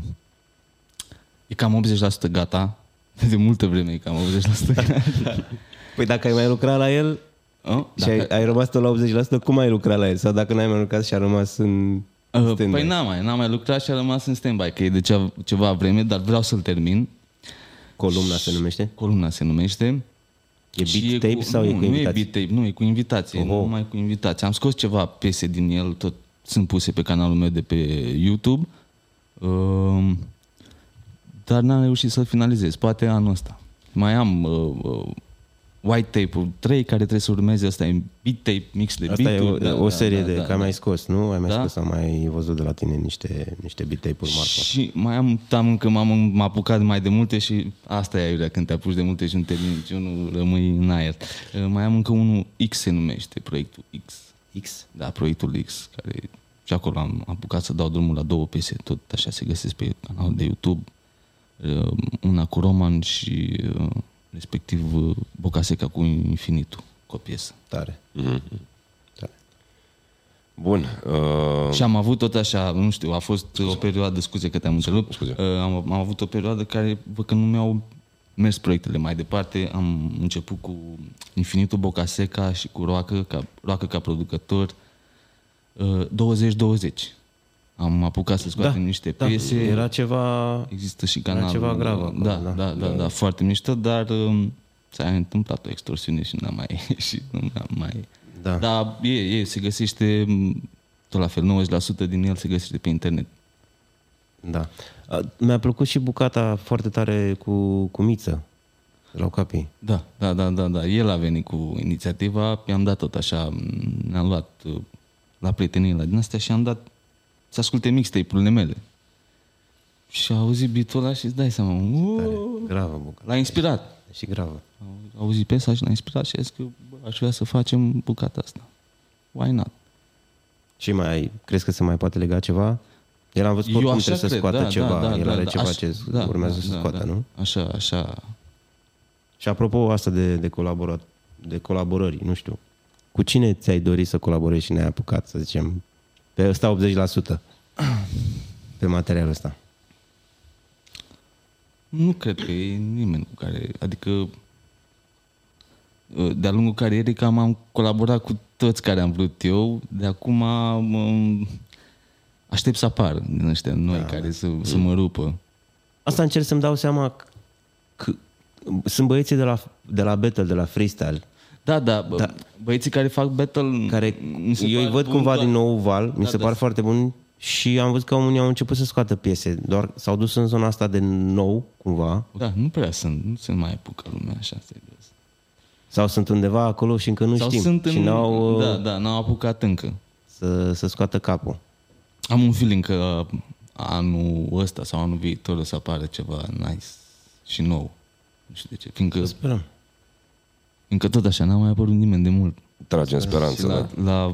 e cam 80% gata, [laughs] de multă vreme e cam 80% gata. [laughs] Păi dacă ai mai lucrat la el Oh, și ai, ai rămas tot la 80%, cum ai lucrat la el? Sau dacă n-ai mai lucrat și a rămas în Uh, stand-by? Păi n-am mai, n-am mai lucrat și a rămas în stand-by, că e de ceva, ceva vreme, dar vreau să-l termin. Columna se numește? Columna se numește. E Și beat tape sau e cu nu, invitații? Nu e beat tape, nu, e cu invitație, Oho. nu numai cu invitații. Am scos ceva piese din el, tot sunt puse pe canalul meu de pe YouTube, um, dar n-am reușit să-l finalizez, poate anul ăsta. Mai am uh, uh, white tape-ul 3 care trebuie să urmeze, asta e beat tape, mix de Asta e o, beat-uri. o serie de... da, că ai mai scos, nu? Ai mai Da. scos, am mai văzut de la tine niște, niște beat tape-uri Marco. Și mai am, am încă m-am m-am apucat mai de multe și asta e aiurea, când te apuci de multe și nu termini niciunul, rămâi în aer. Uh, Mai am încă unul X se numește, proiectul X. X. Da, proiectul X, care și acolo am apucat să dau drumul la două piese, tot așa se găsesc pe canalul de YouTube. Uh, Una cu Roman și uh, respectiv uh, Bocaseca cu Infinitul, cu o piesă. Tare. Mhm. Tare. Bun. Uh, Și am avut tot așa, nu știu, a fost o perioadă, scuze că te-am întrerupt, Scuze. Uh, am, am avut o perioadă care văd că nu mi-au mers proiectele mai departe. Am început cu Infinitul Bocaseca și cu Roacă ca, Roacă ca producător. Uh, 20-20. Am apucat să scoatem niște da, piese. Era ceva... Există și canalul. ceva grav acolo, da, da. da, da, da, da, foarte mișto, dar um, s-a întâmplat o extorsiune și n-am mai [laughs] ieșit, nu am mai... Da. Dar e, e, se găsește m, tot la fel, 90% din el se găsește pe internet. Da. A, Mi-a plăcut și bucata foarte tare cu, cu Miță. La capii. Da, da, da, da, da. El a venit cu inițiativa, i-am dat tot așa, m, ne-am luat uh, la prietenii la din astea și am dat să asculte mixtape-urile mele. Și a auzit beat-ul ăla și îți dai seama, "Uuu!" Gravă bucata. l-a inspirat. Și gravă. Au auzit piesa și l-a inspirat și a zis că bă, aș vrea să facem bucata asta. Why not? Și mai ai, crezi că se mai poate lega ceva? El am văzut că oricum trebuie să scoată ceva. El are ceva Aș- ce urmează să scoată, nu? Așa, așa. Și apropo asta de, de, colaborat, de colaborări, nu știu, cu cine ți-ai dorit să colaborezi și ne-ai apucat, să zicem, pe ăsta 80%, pe materialul ăsta? Nu cred că e nimeni cu care... Adică uh, de-a lungul carierei cam am colaborat cu toți care am vrut eu. De acum mă, aștept să apară din ăștia noi da, care să, să mă rupă. Asta încerc să-mi dau seama că sunt băieții de la, de la battle, de la freestyle, Da, da, da. băieții care fac battle... care mi se eu îi pare văd bun cumva doar- din nou val, mi Da, se da. par foarte buni și am văzut că unii au început să scoată piese, doar s-au dus în zona asta de nou, cumva, Da, nu prea sunt, nu se mai apucă lumea așa serios. sau sunt undeva acolo și încă nu Sau știm sunt în... și n-au uh, Da, da, n-au apucat încă. să, să scoată capul. Am un feeling că anul ăsta sau anul viitor o să apară ceva nice și nou. Nu știu de ce. Fiindcă, Sperăm. Fiindcă tot așa n-a mai apărut nimeni de mult. tragem Și speranță, da. la, la,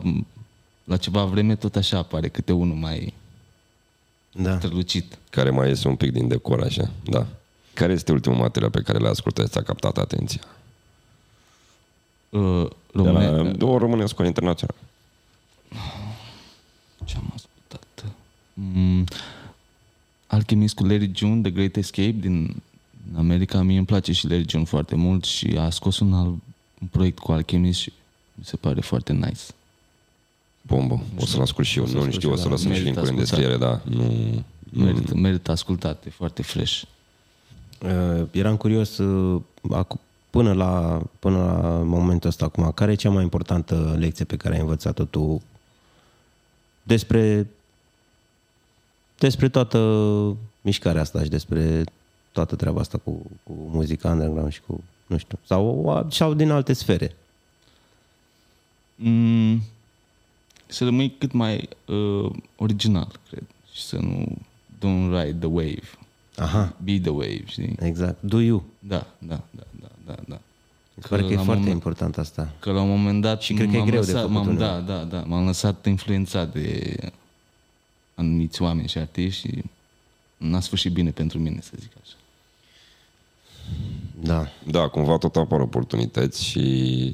la ceva vreme tot așa apare câte unul mai Da. strălucit. Care mai iese un pic din decor, așa. Da. Care este ultimul material pe care l-ai ascultat și ți-a captat atenția? Uh, De Române, la două românesc, ori internațional. Ce am ascultat? Mm, Alchemist cu Larry June, The Great Escape din America. Mie îmi place și Larry June foarte mult și a scos un, al, un proiect cu Alchemist și mi se pare foarte nice. Bombă. O să-l ascult și eu. Nu știu, o să lăsăm și Merită link în ascultat. descriere, da. Nu... Merită, merită ascultat, e foarte fresh. Uh, eram curios uh, acu- până la, până la momentul ăsta acum, care e cea mai importantă lecție pe care ai învățat-o tu despre despre toată mișcarea asta și despre toată treaba asta cu, cu muzica underground și cu, nu știu, sau, sau din alte sfere. Mm, să rămâi cât mai uh, original, cred. Și să nu don't ride the wave. Aha, Be the wave, știi? exact. Do you. Da, da, da, da, da, da. Că pare că e la foarte moment- important asta. Că la un moment dat Și cred că e m-am greu de lăsat, făcut m-am, uneori. Da, da, da. M-am lăsat influențat de anumiți oameni și artiști și n-a sfârșit bine pentru mine, să zic așa. Da. Da, cumva tot apar oportunități și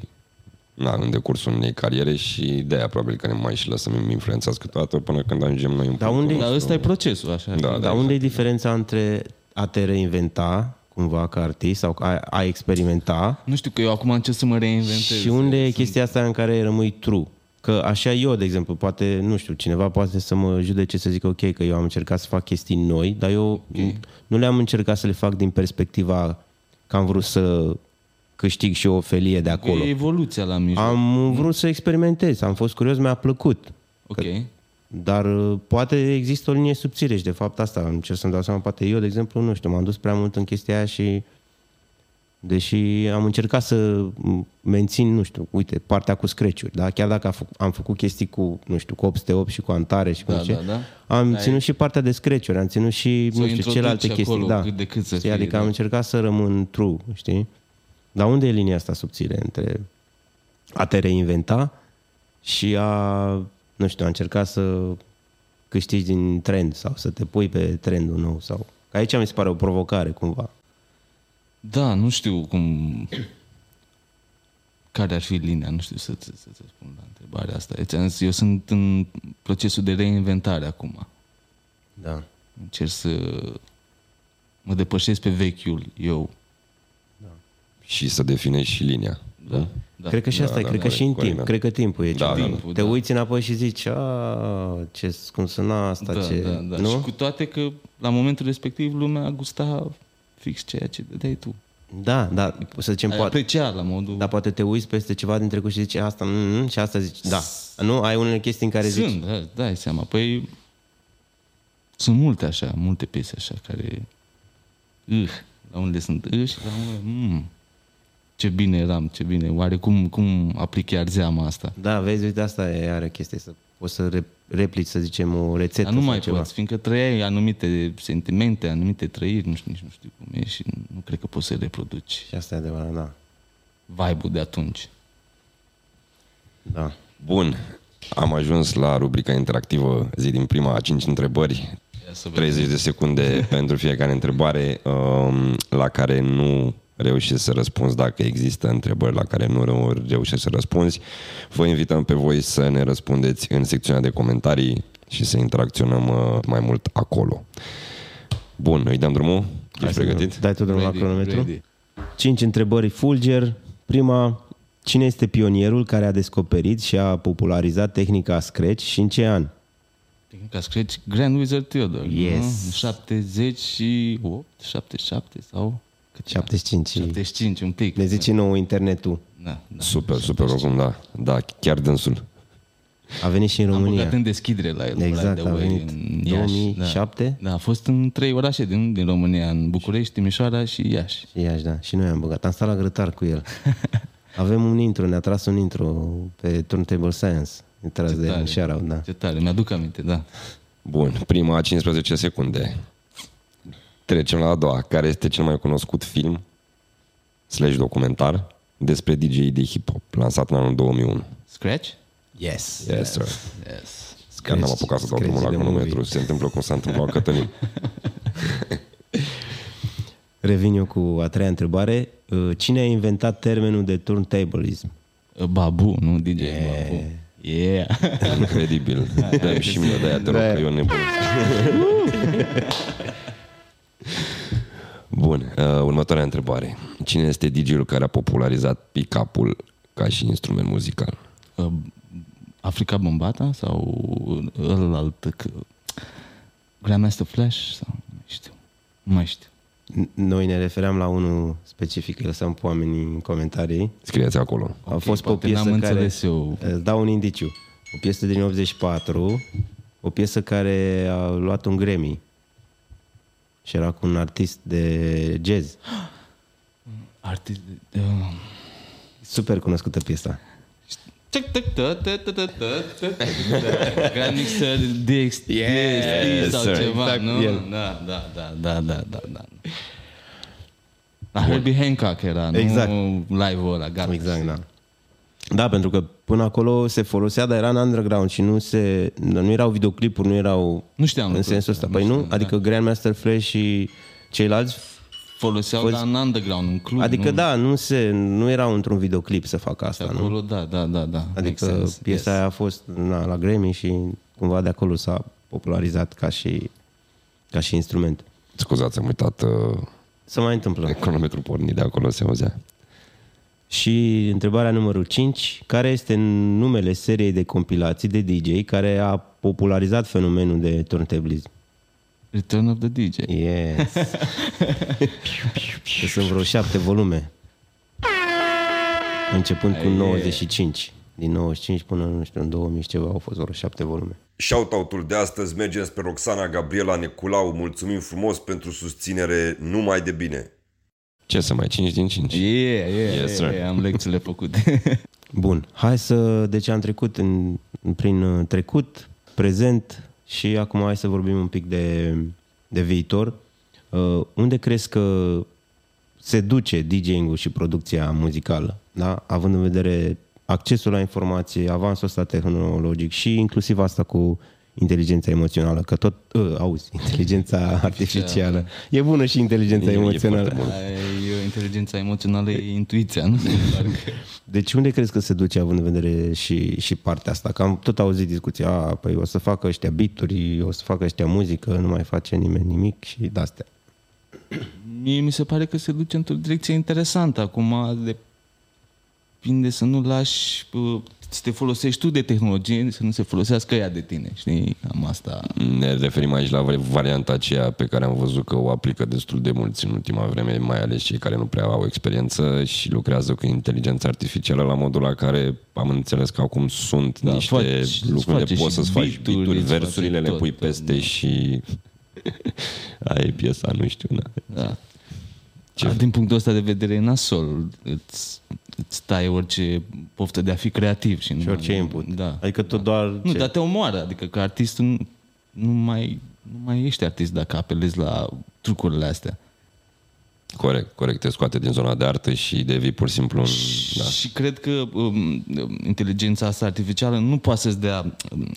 na, în decursul unei cariere și de aia probabil că ne mai și lăsăm influențați câteodată până când ajungem noi în Dar punctul unde- Dar nostru. ăsta e procesul, așa. Da, Dar da, unde e diferența între a te reinventa cumva ca artist sau a, a experimenta Nu știu că eu acum încerc să mă reinventez. și unde e chestia asta în care rămâi true? Că așa eu, de exemplu, poate, nu știu, cineva poate să mă judece să zică ok, că eu am încercat să fac chestii noi, dar eu okay. Nu le-am încercat să le fac din perspectiva că am vrut să câștig și eu o felie de acolo. E evoluția la mijloc. Am vrut să experimentez, am fost curios, mi-a plăcut. Ok. Dar uh, poate există o linie subțire și de fapt asta încerc să-mi dau seama, poate eu, de exemplu, nu știu, m-am dus prea mult în chestia aia și deși am încercat să m- mențin, nu știu, uite, partea cu scratch da? Chiar dacă am făcut, am făcut chestii cu, nu știu, cu 808 și cu Antare și cu Da, nu știu da, ce, da. am Da, ținut și partea de scratch am ținut și, Să o nu știu, introduci celelalte chestii, acolo da. cât de cât să Știi? fie, adică da. am încercat să rămân true, știi? Dar unde e linia asta subțire între a te reinventa și a, nu știu, a încerca să câștigi din trend sau să te pui pe trendul nou sau... Că aici mi se pare o provocare cumva. Da, nu știu cum... care ar fi linia, nu știu să-ți, să-ți răspund la întrebarea asta. Deci, Eu sunt în procesul de reinventare acum. Da. Încerc să mă depășesc pe vechiul eu. Și să definești și linia. Da, da. Cred că și asta Da, e, da, cred da, că și în Corina. timp, cred că timpul e Da, ceva. da, da. Te uiți înapoi și zici, a, ce, cum suna asta, da, ce... da, da. Nu? Și cu toate că la momentul respectiv lumea gusta fix ceea ce dădeai tu. Da, da, să zicem, Ai poate, apreciat la modul... dar poate te uiți peste ceva din trecut și zici asta, mm, și asta zici, da. Nu? Ai unele chestii în care zici, Sunt, da, dai seama. Păi sunt multe așa, multe piese așa care uh, la unde sunt uh, și la unde mm, ce bine eram, ce bine. Oare cum, cum aplic chiar zeama asta? da, vezi, uite, asta e are chestie, să poți să re- replici, să zicem, o rețetă Dar nu sau mai ceva. poți, fiindcă trăiai anumite sentimente, anumite trăiri, nu știu, nici nu știu cum e și nu cred că poți să reproduci Și asta e adevărat, da. vibe-ul de atunci. Da. Bun, am ajuns la rubrica interactivă zi din prima a cinci întrebări. Ia să vedem. 30 de secunde [laughs] pentru fiecare întrebare um, la care nu reușești să răspunzi dacă există întrebări la care nu reu- reușești să răspunzi. Vă invităm pe voi să ne răspundeți în secțiunea de comentarii și să interacționăm uh, mai mult acolo. Bun, îi dăm drumul? Ești pregătit? Dai tu drumul la Ready, cronometru? ready. Cinci întrebări fulger. Prima, cine este pionierul care a descoperit și a popularizat tehnica Scratch și în ce an? Tehnica Scratch, Grand Wizard Theodore. Yes. Nu? 78, 77 sau... Cât era? 75. 75, un pic. Ne zice nou internetul. Da, da. Super, super, oricum, da. Da, chiar dânsul. A venit și în Am România. băgat în deschidere la el. Exact, by the a way, venit în Iași, 2007? Da. da, a fost în trei orașe din, din România, în București, Timișoara și Iași. Și Iași, da. Și noi am băgat. Am stat la grătar cu el. [laughs] Avem un intro, ne-a tras un intro pe Turntable Science. Ne tras de el în shout da. Ce tare, mi-aduc aminte, da. Bun, prima 15 secunde. Trecem la a doua. Care este cel mai cunoscut film slash documentar despre DJ de hip-hop, lansat în anul 2001? Scratch? Yes. Yes, sir. Yes. Chiar n-am apucat să dau Scratch drumul la the cronometru. movie. Se întâmplă cum s-a întâmplat la Cătălin. [laughs] Revin eu cu a treia întrebare. Uh, Cine a inventat termenul de turntablism? Babu, nu DJ Babu. Yeah. Incredibil. [laughs] Dă-mi și mie de aia, te rog, că eu nebun. Bun, uh, următoarea întrebare. Cine este DJ-ul care a popularizat pick-up-ul ca și instrument muzical? Uh, Africa Bombata sau ălalt că- Grandmaster Flash sau nu mai știu. Nu mai știu. N- Noi ne refeream la unul specific, îl lăsăm pe oamenii în comentarii. Scrieți acolo. A fost pe o poate piesă n-am care... înțeles eu. Îți dau un indiciu. O piesă din 84, o piesă care a luat un Grammy. Și era cu un artist de jazz. [gasps] Artist... Uh, Super cunoscută piesa. Grand Mixer DXT Yes, sau sir. ceva, Exact nu? el. Da, da, da, da, da, da, da. La Herbie Hancock era, Exact. nu live-ul ăla, gata. Exact, da. Da, pentru că până acolo se folosea, dar era în underground și nu se nu erau videoclipuri, nu erau Nu știam în lucrul sensul ăsta, ăsta. nu Păi nu? știam, da. Adică Grandmaster Flash și ceilalți Foloseau, Fost- dar în underground, în club. Adică nu? da, nu se nu erau într-un videoclip să facă asta, nu? Acolo, da, da, da, da. Makes Adică sense, piesa yes. aia a fost na, la Grammy și cumva de acolo s-a popularizat ca și, ca și instrument. Scuzați, am uitat uh, Se mai întâmplă. cronometru pornit de acolo, se auzea. Și întrebarea numărul 5, care este numele seriei de compilații de DJ care a popularizat fenomenul de turntablism? Return of the DJ. Yes. [laughs] că sunt vreo șapte volume. Începând cu 95. Din 95 până, nu știu, în 2000 și ceva au fost vreo șapte volume. Shoutout-ul de astăzi merge spre Roxana Gabriela Neculau. Mulțumim frumos pentru susținere numai de bine. Ce să mai, 5 din 5? Yeah, yeah, Yes, yes, sir. yeah, am lecțiile făcute. [laughs] Bun, hai să... Deci am trecut în, prin uh, trecut, prezent și acum hai să vorbim un pic de, de viitor. Uh, unde crezi că se duce DJ-ul și producția muzicală, da? având în vedere accesul la informație, avansul ăsta tehnologic și inclusiv asta cu inteligența emoțională, că tot, uh, auzi, [laughs] inteligența artificială. E bună și inteligența E- e emoțională. foarte bună. Aia e inteligența emoțională, e intuiția, nu? Parcă- [laughs] Deci unde crezi că se duce având în vedere și, și partea asta? Că am tot auzit discuția, a, păi o să facă ăștia bituri, o să facă ăștia muzică, nu mai face nimeni nimic și de-astea. Mie mi se pare că se duce într-o direcție interesantă. Acum depinde să nu lași uh, să te folosești tu de tehnologie, să nu se folosească ea de tine, știi? Am asta. Ne referim aici la varianta aceea pe care am văzut că o aplică destul de mulți în ultima vreme, mai ales cei care nu prea au experiență și lucrează cu inteligența artificială la modul la care am înțeles că acum sunt Da, niște faci- îți lucruri de face poți și să-ți faci beat-uri, bituri, îți versurile face le pui tot, peste da. și [laughs] aia e piesa, nu știu, da. Da. Ce? Din punctul ăsta de vedere e nasol. Îți, îți tai orice poftă de a fi creativ. Și, Și nu orice mai- input. Da. Adică tot doar... Nu, ce? dar te omoară. Adică că artistul nu, nu, mai, nu mai ești artist dacă apelezi la trucurile astea. Corect, corect, te scoate din zona de artă și devii pur și simplu un... Da. Și cred că um, inteligența asta artificială nu poate să-ți dea um,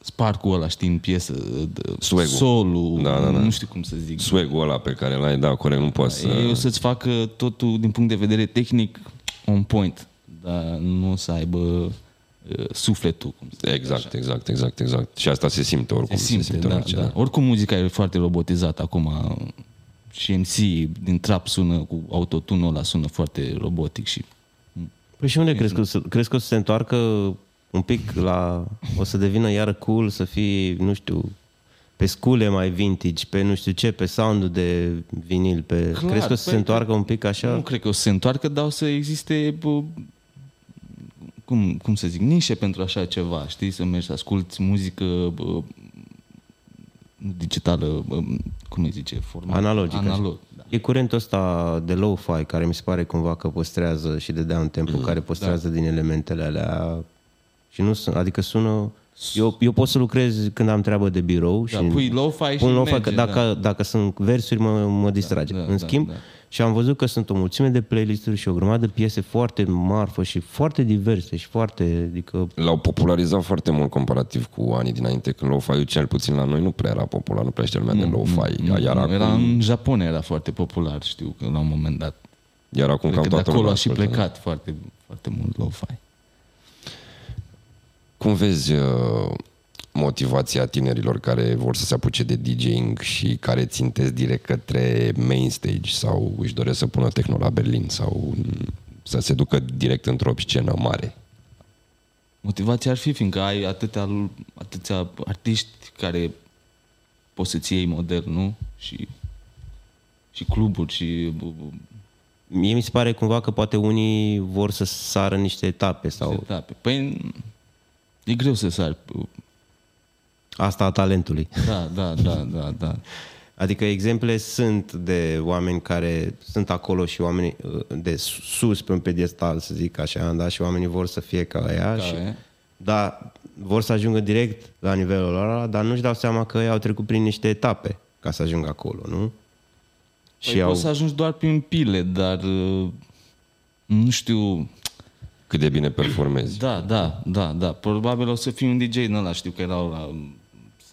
sparcul ăla, știi, în piesă, de- Swag-ul. solul, Da, da, da. nu știu cum să zic. Swag-ul ăla pe care l-ai, da, corect, nu poți să... Ei o să-ți facă totul din punct de vedere tehnic on point, dar nu o să aibă uh, sufletul. Cum să zic Exact, așa. exact, exact, exact. Și asta se simte oricum. Se simte, în da, orice, da. Oricum muzica e foarte robotizată acum și MC din trap sună cu autotune ăla sună foarte robotic și Păi și unde crezi că, o să- crezi că o să se întoarcă un pic la... O să devină iară cool să fii, nu știu, pe scule mai vintage, pe nu știu ce, pe sound de vinil, pe... Clar, crezi că o să păi, se întoarcă un pic așa? Nu cred că o să se întoarcă, dar o să existe, bă, cum, cum să zic, nișe pentru așa ceva, știi? Să mergi să asculti muzică bă, nu digitală, bă, cum îi zice, format Analogică. Analog, da. E curentul ăsta de lo-fi care mi se pare cumva că păstrează și de down tempo Mm, care păstrează da. din elementele alea și nu sunt, adică sună eu, eu pot să lucrez când am treabă de birou Da, și pui lo-fi și pun lo-fi merge, că dacă, da. dacă sunt versuri mă, mă distrage. da, În da, schimb, da. și am văzut că sunt o mulțime de playlisturi și o grămadă de piese foarte marfă și foarte diverse și foarte, adică L-au popularizat foarte mult comparativ cu anii dinainte, când lo-fi cel puțin la noi nu prea era popular, nu prea știa lumea de lo-fi. Nu, Iar nu, acum, Era în Japonia era foarte popular, știu că la un moment dat. iar acum Cred cam că de toată acolo lumea a și ascultă. plecat foarte, foarte mult lo-fi. Cum vezi uh, motivația tinerilor care vor să se apuce de DJing și care țintesc direct către main stage sau își doresc să pună techno la Berlin sau mm, să se ducă direct într-o scenă mare? Motivația ar fi, fiindcă ai atâtea, atâția artiști care poți să-ți iei model, nu? Și, și cluburi și mie mi se pare cumva că poate unii vor să sară niște etape sau etape. Păi e greu să sari. asta a talentului. Da, da, da, da, da. Adică exemple sunt de oameni care sunt acolo și oameni uh, de sus pe un pedestal, să zic așa, da? și oamenii vor să fie ca ea. Ca și, aia. da, vor să ajungă direct la nivelul ăla, dar nu-și dau seama că ei au trecut prin niște etape ca să ajungă acolo, nu? Păi și au... poți să ajungi doar prin pile, dar uh, nu știu, Cât de bine performezi. Da, da, da, da. Probabil o să fii un DJ în ăla. Știu că erau la um,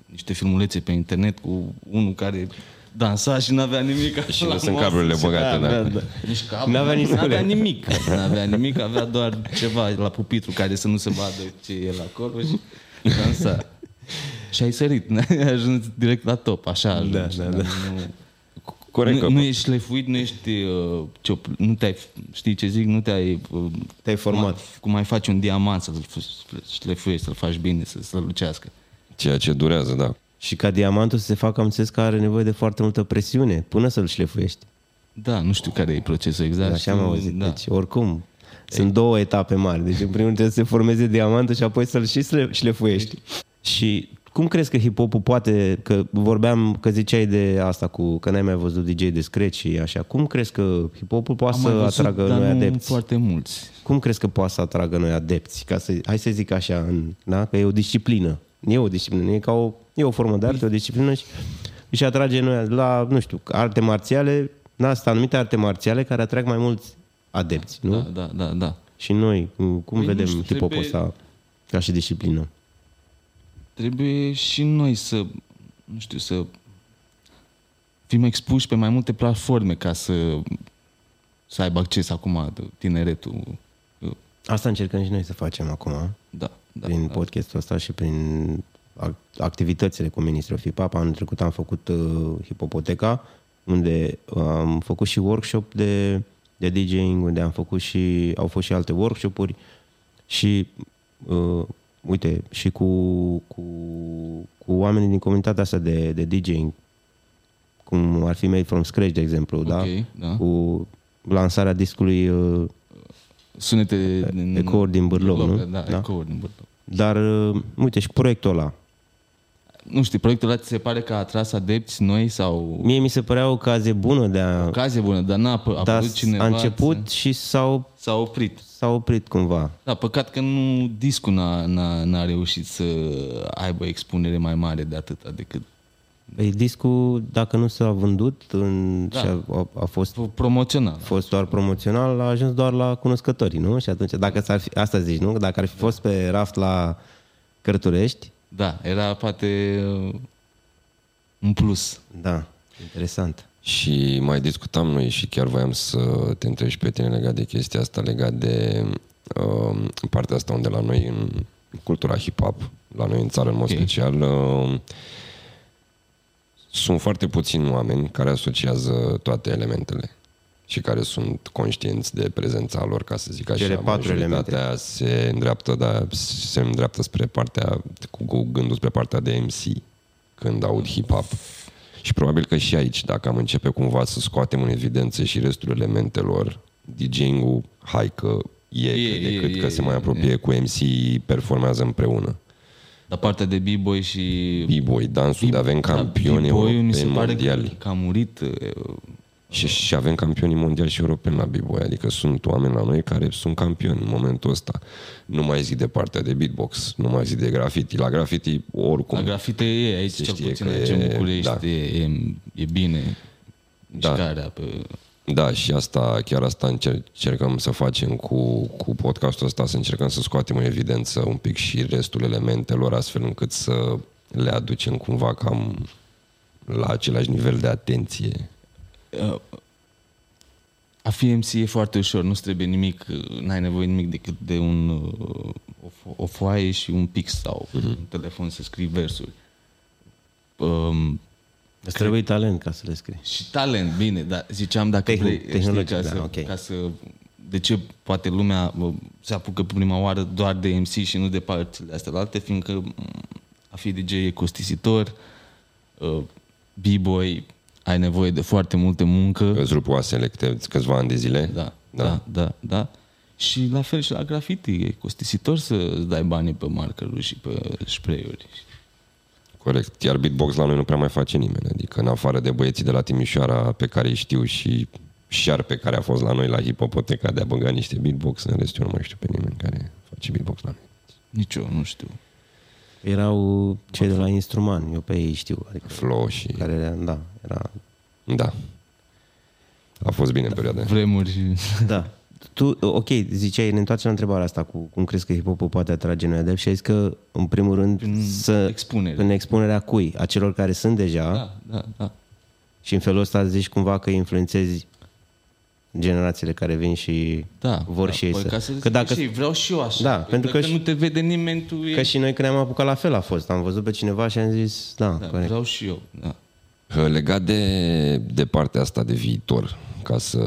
niște filmulețe pe internet cu unul care dansa și n-avea nimic. [laughs] Și la nu sunt masă. cablurile băgate, da. da. Nici cablu, N-avea nici n-avea sule. nimic. N-avea nimic, avea doar ceva la pupitru care să nu se vadă ce e la acolo și dansa. [laughs] Și ai sărit, [laughs] ai ajuns direct la top, așa ajungi. da, dar da. Nu, Corect nu, că nu ești șlefuit, nu ești, uh, ciop, nu te-ai, știi ce zic, nu te-ai... Uh, Te-ai format. Cum, cum mai faci un diamant să-l f- șlefuiești, să-l faci bine, să să lucească. Ceea ce durează, da. Și ca diamantul să se facă, am înțeles că are nevoie de foarte multă presiune până să-l șlefuiești. Da, nu știu care e procesul exact. Așa am știu- auzit. Da. Deci, oricum, sunt două etape mari. Deci, în primul rând, trebuie să se formeze diamantul și apoi să-l și șle- șlefuiești. Și cum crezi că hip-hop poate, că vorbeam, că ziceai de asta cu, că n-ai mai văzut DJ de scratch și așa, cum crezi că hip-hopul poate Am să mai văzut, atragă dar noi nu adepți? foarte mulți. Cum crezi că poate să atragă noi adepți? Ca să, hai să zic așa, în, da? că e o disciplină. E o disciplină, e ca o, e o formă de artă, o disciplină și își atrage noi la, nu știu, arte marțiale, da, sunt anumite arte marțiale care atrag mai mulți adepți, nu? Da, da, da, da. Păi, Păi, Și noi, cum, cum nu vedem știu, hip-hopul trebuie- ăsta ca și disciplină? Trebuie și noi să, nu știu, să fim expuși pe mai multe platforme ca să, să aibă acces acum tineretul. Asta încercăm și noi să facem acum, Da, da. prin da. podcastul ăsta și prin ac- activitățile cu ministrul FIPAP. Anul trecut am făcut uh, Hipopoteca, unde am făcut și workshop de, de DJing, unde am făcut și, au fost și alte workshopuri și uh, uite, și cu, cu, cu oamenii din comunitatea asta de, de DJing, cum ar fi Made from Scratch, de exemplu, da? da. Cu lansarea discului uh, Sunete din... ecouri din Bârlău, nu? Da, Da. ecouri din Bârlău. Dar, uh, uite, și proiectul ăla. Nu știu, proiectul ăla ți se pare că a atras adepți noi sau Mie mi se părea o ocazie bună de a... ocazie bună, dar n-a apă- a Dar apărut cineva... a început și s-au, S-a oprit. S-au oprit cumva. Da, păcat că nu discul n-a, n-a, n-a reușit să aibă expunere mai mare de atâta decât Păi discul, dacă nu s-a vândut în, Da. și a, a, a fost promoțional. a fost doar promoțional, a ajuns doar la cunoscătorii, nu? Și atunci, dacă s-ar fi, asta zici, nu? Dacă ar fi fost pe raft la Cărturești, Da, era poate uh, un plus. da, interesant. Și mai discutam noi și chiar voiam să te întreb și pe tine legat de chestia asta, legat de uh, partea asta unde la noi în cultura hip-hop, la noi în țară în mod Ok. special, uh, sunt foarte puțini oameni care asociază toate elementele și care sunt conștienți de prezența lor, ca să zic așa. Cele patru Majoritatea se îndreaptă, da, se îndreaptă spre partea, cu, cu gândul spre partea de MC când aud hip-hop. Și probabil că și aici, dacă am începe cumva să scoatem în evidență și restul elementelor, DJ-ul, hai că e, E, e e, cât e, că se mai e, apropie cu MC, performează împreună. Dar partea de b-boy și... B-boy, dansul, de avem campioni B-boy-ul mi se europeni pare mondiali. că, că a murit. Uh, Și, și avem campioni mondiali și europeni la b-boy, adică sunt oameni la noi care sunt campioni în momentul ăsta. Nu mai zic de partea de beatbox, nu mai zic de graffiti. La graffiti, oricum, La grafite e aici, Se cel știe puțin că aici e- în București, da. e, e, e bine Da. mișcarea pe... Da, și asta, chiar asta încer- încercăm să facem cu, cu podcastul ăsta, să încercăm să scoatem în evidență un pic și restul elementelor, astfel încât să le aducem cumva cam la același nivel de atenție. Uh, A fi MC e foarte ușor, nu trebuie nimic, uh, n-ai nevoie nimic decât de un, uh, o, fo- o foaie și un pix sau Mhm. un telefon să scrii versuri. Um, Îți trebuie talent ca să le scrii. și talent, bine, dar ziceam dacă Tehnic- vrei, știi, tehnologic, ca, da, să, ok. ca să... De ce poate lumea bă, se apucă prima oară doar de MC și nu de părțile astea la alte, fiindcă m, a fi DJ e costisitor, uh, B-boy, ai nevoie de foarte multe muncă. Îți rup oasele câte, câțiva ani de zile. Da, da, da, da, da. Și la fel și la graffiti, e costisitor să îți dai banii pe markeruri și pe spray-uri. Corect. Iar beatbox la noi nu prea mai face nimeni. Adică în afară de băieții de la Timișoara pe care îi știu și șar pe care a fost la noi la hipopoteca de a băga niște beatbox, în rest eu nu mai știu pe nimeni care face beatbox la noi. Nici eu nu știu. Erau cei de la Instruman, eu pe ei știu. Adică, Flow și... care, era- da, era... Da. A fost bine în perioada. Vremuri... [laughs] Da. Tu, ok, ziceai, ne întoarcem la întrebarea asta cu cum crezi că hip-hop poate atrage noi adepți și ai zis că, în primul rând, Prin să, expunere. în expunerea cui? A celor care sunt deja Da, da, da. și în felul ăsta zici cumva că influențezi generațiile care vin și Da, vor da, și ei păi să... Ca să că dacă, și ei, vreau și eu așa. Da, Păi pentru dacă că și- nu te vede nimeni, tu e... că și noi când ne-am apucat la fel a fost. Am văzut pe cineva și am zis, da, da, corect. vreau și eu. Da. Legat de, de partea asta de viitor, ca să,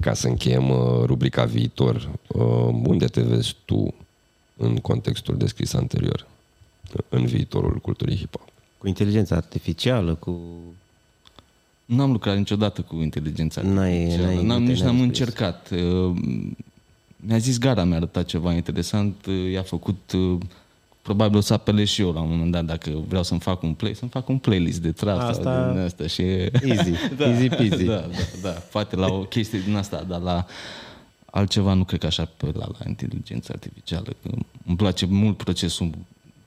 ca să încheiem uh, rubrica viitor, uh, unde te vezi tu în contextul descris anterior, în viitorul culturii hip-hop? Cu inteligența artificială, cu... N-am lucrat niciodată cu inteligența N-ai- artificială. n-ai- N-am, nu te- nici n-ai n-am despre încercat. Uh, Mi-a zis Gara, mi-a arătat ceva interesant. uh, I-a făcut... uh, Probabil o să apelez și eu la un moment dat dacă vreau să-mi fac un play, să-mi fac un playlist de trap Asta- sau din asta și... Easy, [laughs] easy peasy. Da, da, da. Poate la o chestie din asta, dar la altceva nu cred că așa pe la, la inteligența artificială. Că îmi place mult procesul,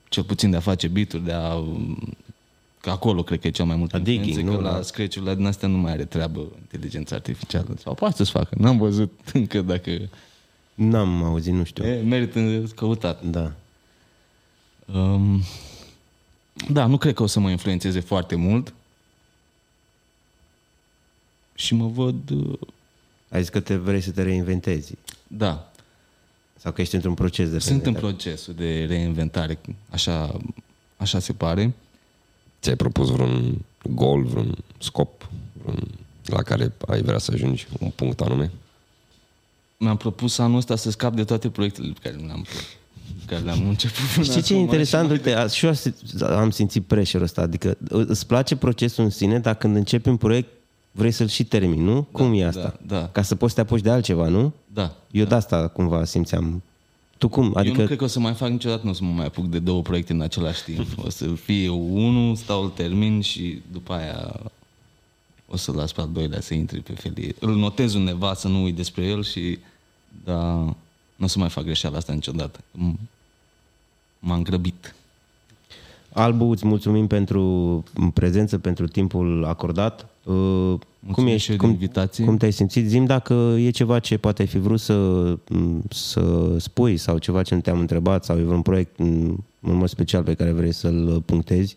cel puțin de a face beat de a... Că acolo cred că e cea mai multă La digging, influență, nu? că la La- scratch-urile din astea nu mai are treabă inteligența artificială. Sau poate să-ți facă. N-am văzut [laughs] încă dacă... N-am auzit, nu știu. E, merită căutat. Da. Um, Da, nu cred că o să mă influențeze foarte mult. Și mă văd... uh, Ai zis că te vrei să te reinventezi. Da, Sau că ești într-un proces de sunt în reinventare. procesul de reinventare, așa, așa se pare. Ți-ai propus vreun gol, vreun scop vreun, la care ai vrea să ajungi, un punct anume? Mi-am propus anul ăsta să scap de toate proiectele pe care le-am, pe care le-am început. până Știi ce e acum interesant? și mai Uite, a- și eu as- am simțit pressure ăsta. Adică îți place procesul în sine, dar când începi un proiect, vrei să-l și termini, nu? Cum e asta? da, da. Ca să poți să te apuci de altceva, nu? Da. Eu de asta cumva simțeam. Tu cum? Adică... Eu Adică nu cred că o să mai fac niciodată, nu o să mă mai apuc de două proiecte în același timp. O să fie unul, stau, îl termin și după aia o să las pe al doilea să intre pe felie. Îl notez undeva să nu uit despre el și da, nu o să mai fac greșeala asta niciodată. M- M-am grăbit. Albu, îți mulțumim pentru prezență, pentru timpul acordat. Uh, cum și ești? eu de Cum, invitație. cum te-ai simțit? Zim dacă e ceva ce poate ai fi vrut să, m, să spui sau ceva ce nu te-am întrebat sau e vreun proiect m, în mod special pe care vrei să-l punctezi.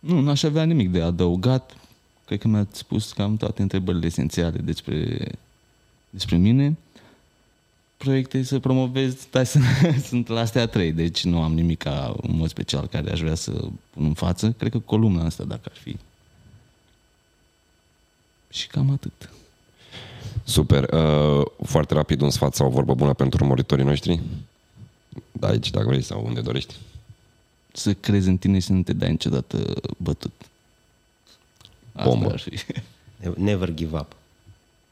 Nu, n-aș avea nimic de adăugat. Cred că mi-ați spus cam toate întrebările esențiale despre, despre mine. Proiecte să promovez, dar sunt, [laughs] sunt la astea trei, deci nu am nimic ca în mod special care aș vrea să pun în față. Cred că columna asta, dacă ar fi. Și cam atât. Super. Uh, foarte rapid un sfat sau o vorbă bună pentru urmăritorii noștri? Da, aici, dacă vrei, sau unde dorești. Să crezi în tine și să nu te dai niciodată bătut. Asta Bombă. ar fi. Never give up.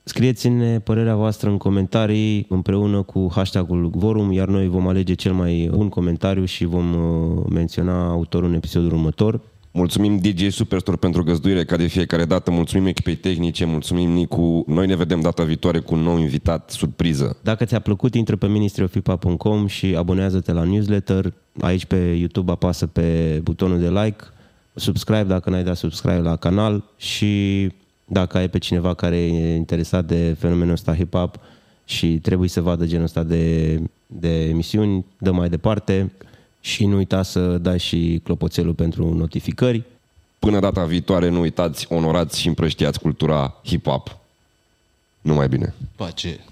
Scrieți-ne părerea voastră în comentarii împreună cu hashtagul Vorum, iar noi vom alege cel mai bun comentariu și vom uh, menționa autorul în episodul următor. Mulțumim DJ Superstore pentru găzduire ca de fiecare dată, mulțumim echipei tehnice, mulțumim Nicu. Noi ne vedem data viitoare cu un nou invitat surpriză. Dacă ți-a plăcut, intră pe ministryofipa.com și abonează-te la newsletter. Aici pe YouTube apasă pe butonul de like, subscribe dacă n-ai dat subscribe la canal și dacă ai pe cineva care e interesat de fenomenul ăsta hip-hop și trebuie să vadă genul ăsta de, de emisiuni, dă mai departe și nu uita să dai și clopoțelul pentru notificări. Până data viitoare, nu uitați, onorați și împrăștiați cultura hip-hop. Numai bine! Pace.